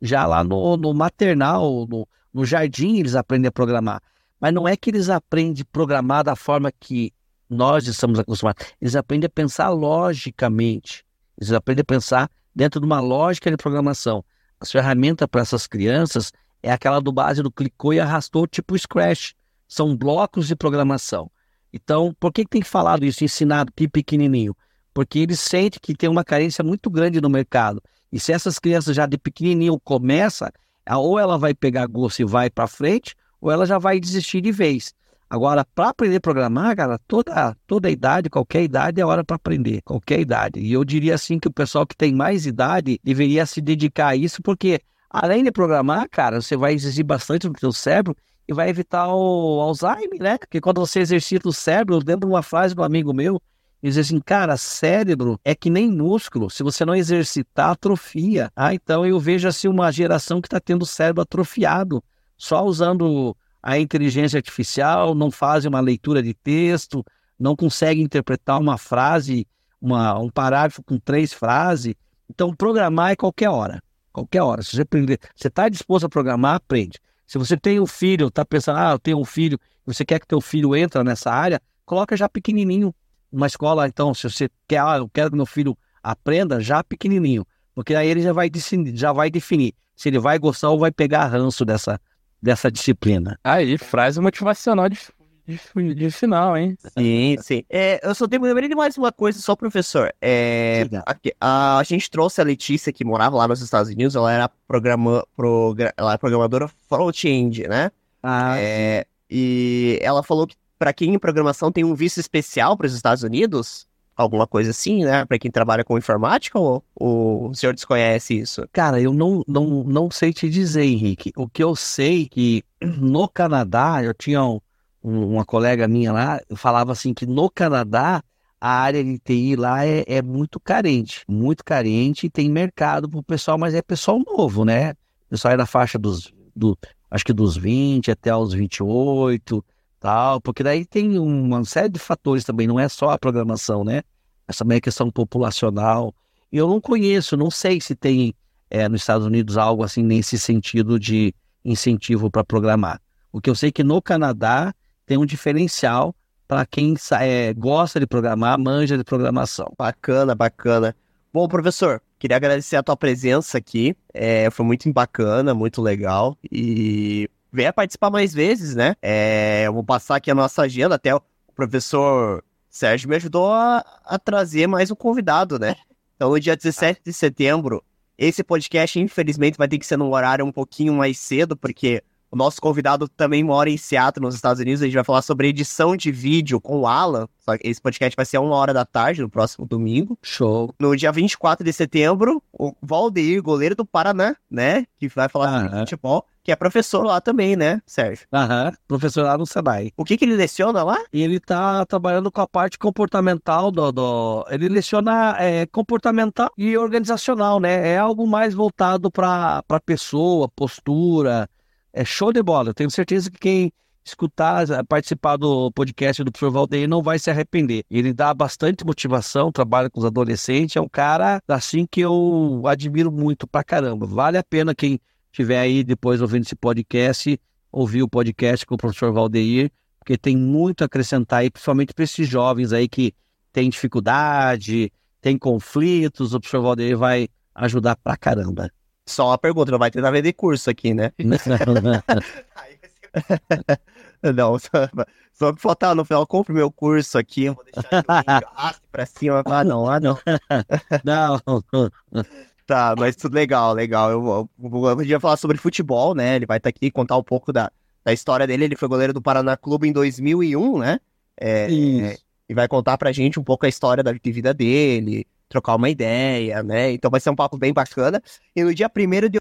já lá no, no maternal, no, no jardim, eles aprendem a programar. Mas não é que eles aprendem a programar da forma que nós estamos acostumados. Eles aprendem a pensar logicamente. Eles aprendem a pensar dentro de uma lógica de programação. A ferramenta para essas crianças é aquela do base do clicou e arrastou, tipo Scratch. São blocos de programação. Então, por que, que tem falado isso, ensinado que pequenininho? Porque eles sentem que tem uma carência muito grande no mercado. E se essas crianças já de pequenininho começa, ou ela vai pegar gosto e vai para frente, ou ela já vai desistir de vez. Agora, para aprender a programar, cara, toda, toda idade, qualquer idade é hora para aprender, qualquer idade. E eu diria assim que o pessoal que tem mais idade deveria se dedicar a isso, porque Além de programar, cara, você vai exigir bastante do seu cérebro e vai evitar o Alzheimer, né? Porque quando você exercita o cérebro, lembro uma frase do amigo meu, ele diz assim, cara, cérebro é que nem músculo, se você não exercitar, atrofia. Ah, então eu vejo assim uma geração que está tendo o cérebro atrofiado, só usando a inteligência artificial, não fazem uma leitura de texto, não conseguem interpretar uma frase, uma, um parágrafo com três frases. Então, programar é qualquer hora. Qualquer hora. Se você aprender, você está disposto a programar, aprende. Se você tem um filho, está pensando, ah, eu tenho um filho, você quer que teu filho entre nessa área, coloca já pequenininho. Uma escola, então, se você quer, ah, eu quero que meu filho aprenda já pequenininho. Porque aí ele já vai, definir, já vai definir se ele vai gostar ou vai pegar ranço dessa, dessa disciplina. Aí, frase motivacional de, de, de final, hein? Sim, sim. É, eu só tenho lembrei de mais uma coisa, só professor. É, aqui, a, a, gente trouxe a Letícia, que morava lá nos Estados Unidos, ela era, programa, progra, ela era programadora front-end, né? Ah. É, e ela falou que para quem em programação tem um visto especial para os Estados Unidos, alguma coisa assim, né? Para quem trabalha com informática ou, ou, o senhor desconhece isso? Cara, eu não, não, não sei te dizer, Henrique. O que eu sei é que no Canadá, eu tinha um, uma colega minha lá, falava assim que no Canadá a área de TI lá é, é muito carente, muito carente e tem mercado para o pessoal, mas é pessoal novo, né? O pessoal é da faixa dos, do, acho que dos 20 até os 28, tal, porque daí tem uma série de fatores também, não é só a programação, né? Essa também é questão populacional. E eu não conheço, não sei se tem é, nos Estados Unidos algo assim nesse sentido de incentivo para programar. O que eu sei é que no Canadá tem um diferencial para quem é, gosta de programar, manja de programação. Bacana, bacana. Bom, professor, queria agradecer a tua presença aqui. É, foi muito bacana, muito legal. E venha participar mais vezes, né? É, eu vou passar aqui a nossa agenda, até o professor Sérgio me ajudou a, a trazer mais um convidado, né? Então, no dia 17 de setembro, esse podcast, infelizmente, vai ter que ser num horário um pouquinho mais cedo, porque o nosso convidado também mora em Seattle, nos Estados Unidos. A gente vai falar sobre edição de vídeo com o Alan. Esse podcast vai ser a uma hora da tarde, no próximo domingo. Show. No dia 24 de setembro, o Valdeir, goleiro do Paraná, né? Que vai falar sobre futebol que é professor lá também, né, Sérgio? Aham, professor lá no Senai. O que que ele leciona lá? Ele tá trabalhando com a parte comportamental do... do... Ele leciona é, comportamental e organizacional, né? É algo mais voltado para pessoa, postura, é show de bola. Eu tenho certeza que quem escutar, participar do podcast do professor Valdeir não vai se arrepender. Ele dá bastante motivação, trabalha com os adolescentes, é um cara assim que eu admiro muito pra caramba. Vale a pena quem estiver aí depois ouvindo esse podcast, ouvir o podcast com o professor Valdeir, porque tem muito a acrescentar aí, principalmente para esses jovens aí que têm dificuldade, tem conflitos, o professor Valdeir vai ajudar pra caramba. Só uma pergunta, não vai ter nada de curso aqui, né? não, só, só que faltar no final, compre meu curso aqui, eu vou deixar o pra cima. Ah, não, ah, não. não. Tá, mas tudo legal, legal. Eu, eu, eu, eu podia falar sobre futebol, né? Ele vai estar tá aqui contar um pouco da, da história dele. Ele foi goleiro do Paraná Clube em 2001, né? É, é, e vai contar pra gente um pouco a história da vida dele, trocar uma ideia, né? Então vai ser um papo bem bacana. E no dia 1 de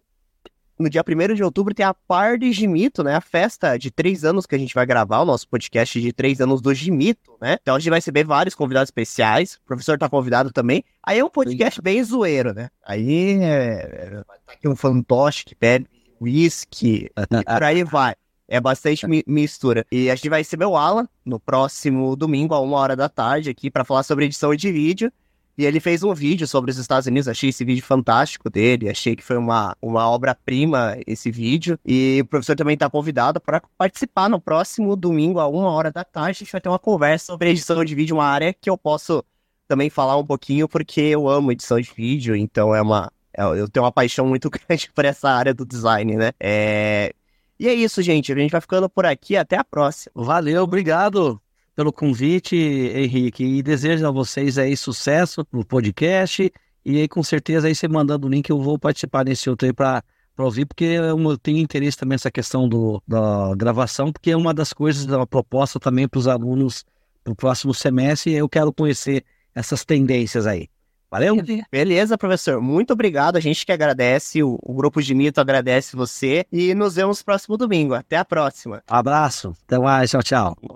no dia 1 de outubro tem a Par de Gimito, né? A festa de três anos que a gente vai gravar, o nosso podcast de três anos do Gimito, né? Então a gente vai receber vários convidados especiais. O professor tá convidado também. Aí é um podcast bem zoeiro, né? Aí é, vai estar aqui um fantoche que bebe whisky, e por aí vai. É bastante mi mistura. E a gente vai receber o Alan no próximo domingo, a uma hora da tarde, aqui, para falar sobre edição de vídeo. E ele fez um vídeo sobre os Estados Unidos, achei esse vídeo fantástico dele, achei que foi uma, uma obra-prima esse vídeo. E o professor também está convidado para participar no próximo domingo, a uma hora da tarde. A gente vai ter uma conversa sobre edição de vídeo, uma área que eu posso também falar um pouquinho, porque eu amo edição de vídeo, então é uma. É, eu tenho uma paixão muito grande por essa área do design, né? É... E é isso, gente. A gente vai ficando por aqui. Até a próxima. Valeu, obrigado pelo convite, Henrique, e desejo a vocês aí sucesso no podcast. E aí, com certeza, aí você mandando o link, eu vou participar desse outro aí para ouvir, porque eu tenho interesse também nessa questão do, da gravação, porque é uma das coisas da proposta também para os alunos para o próximo semestre, e eu quero conhecer essas tendências aí. Valeu? Beleza, professor. Muito obrigado. A gente que agradece, o, o Grupo de Mito agradece você. E nos vemos próximo domingo. Até a próxima. Um abraço. Até mais. Tchau, tchau.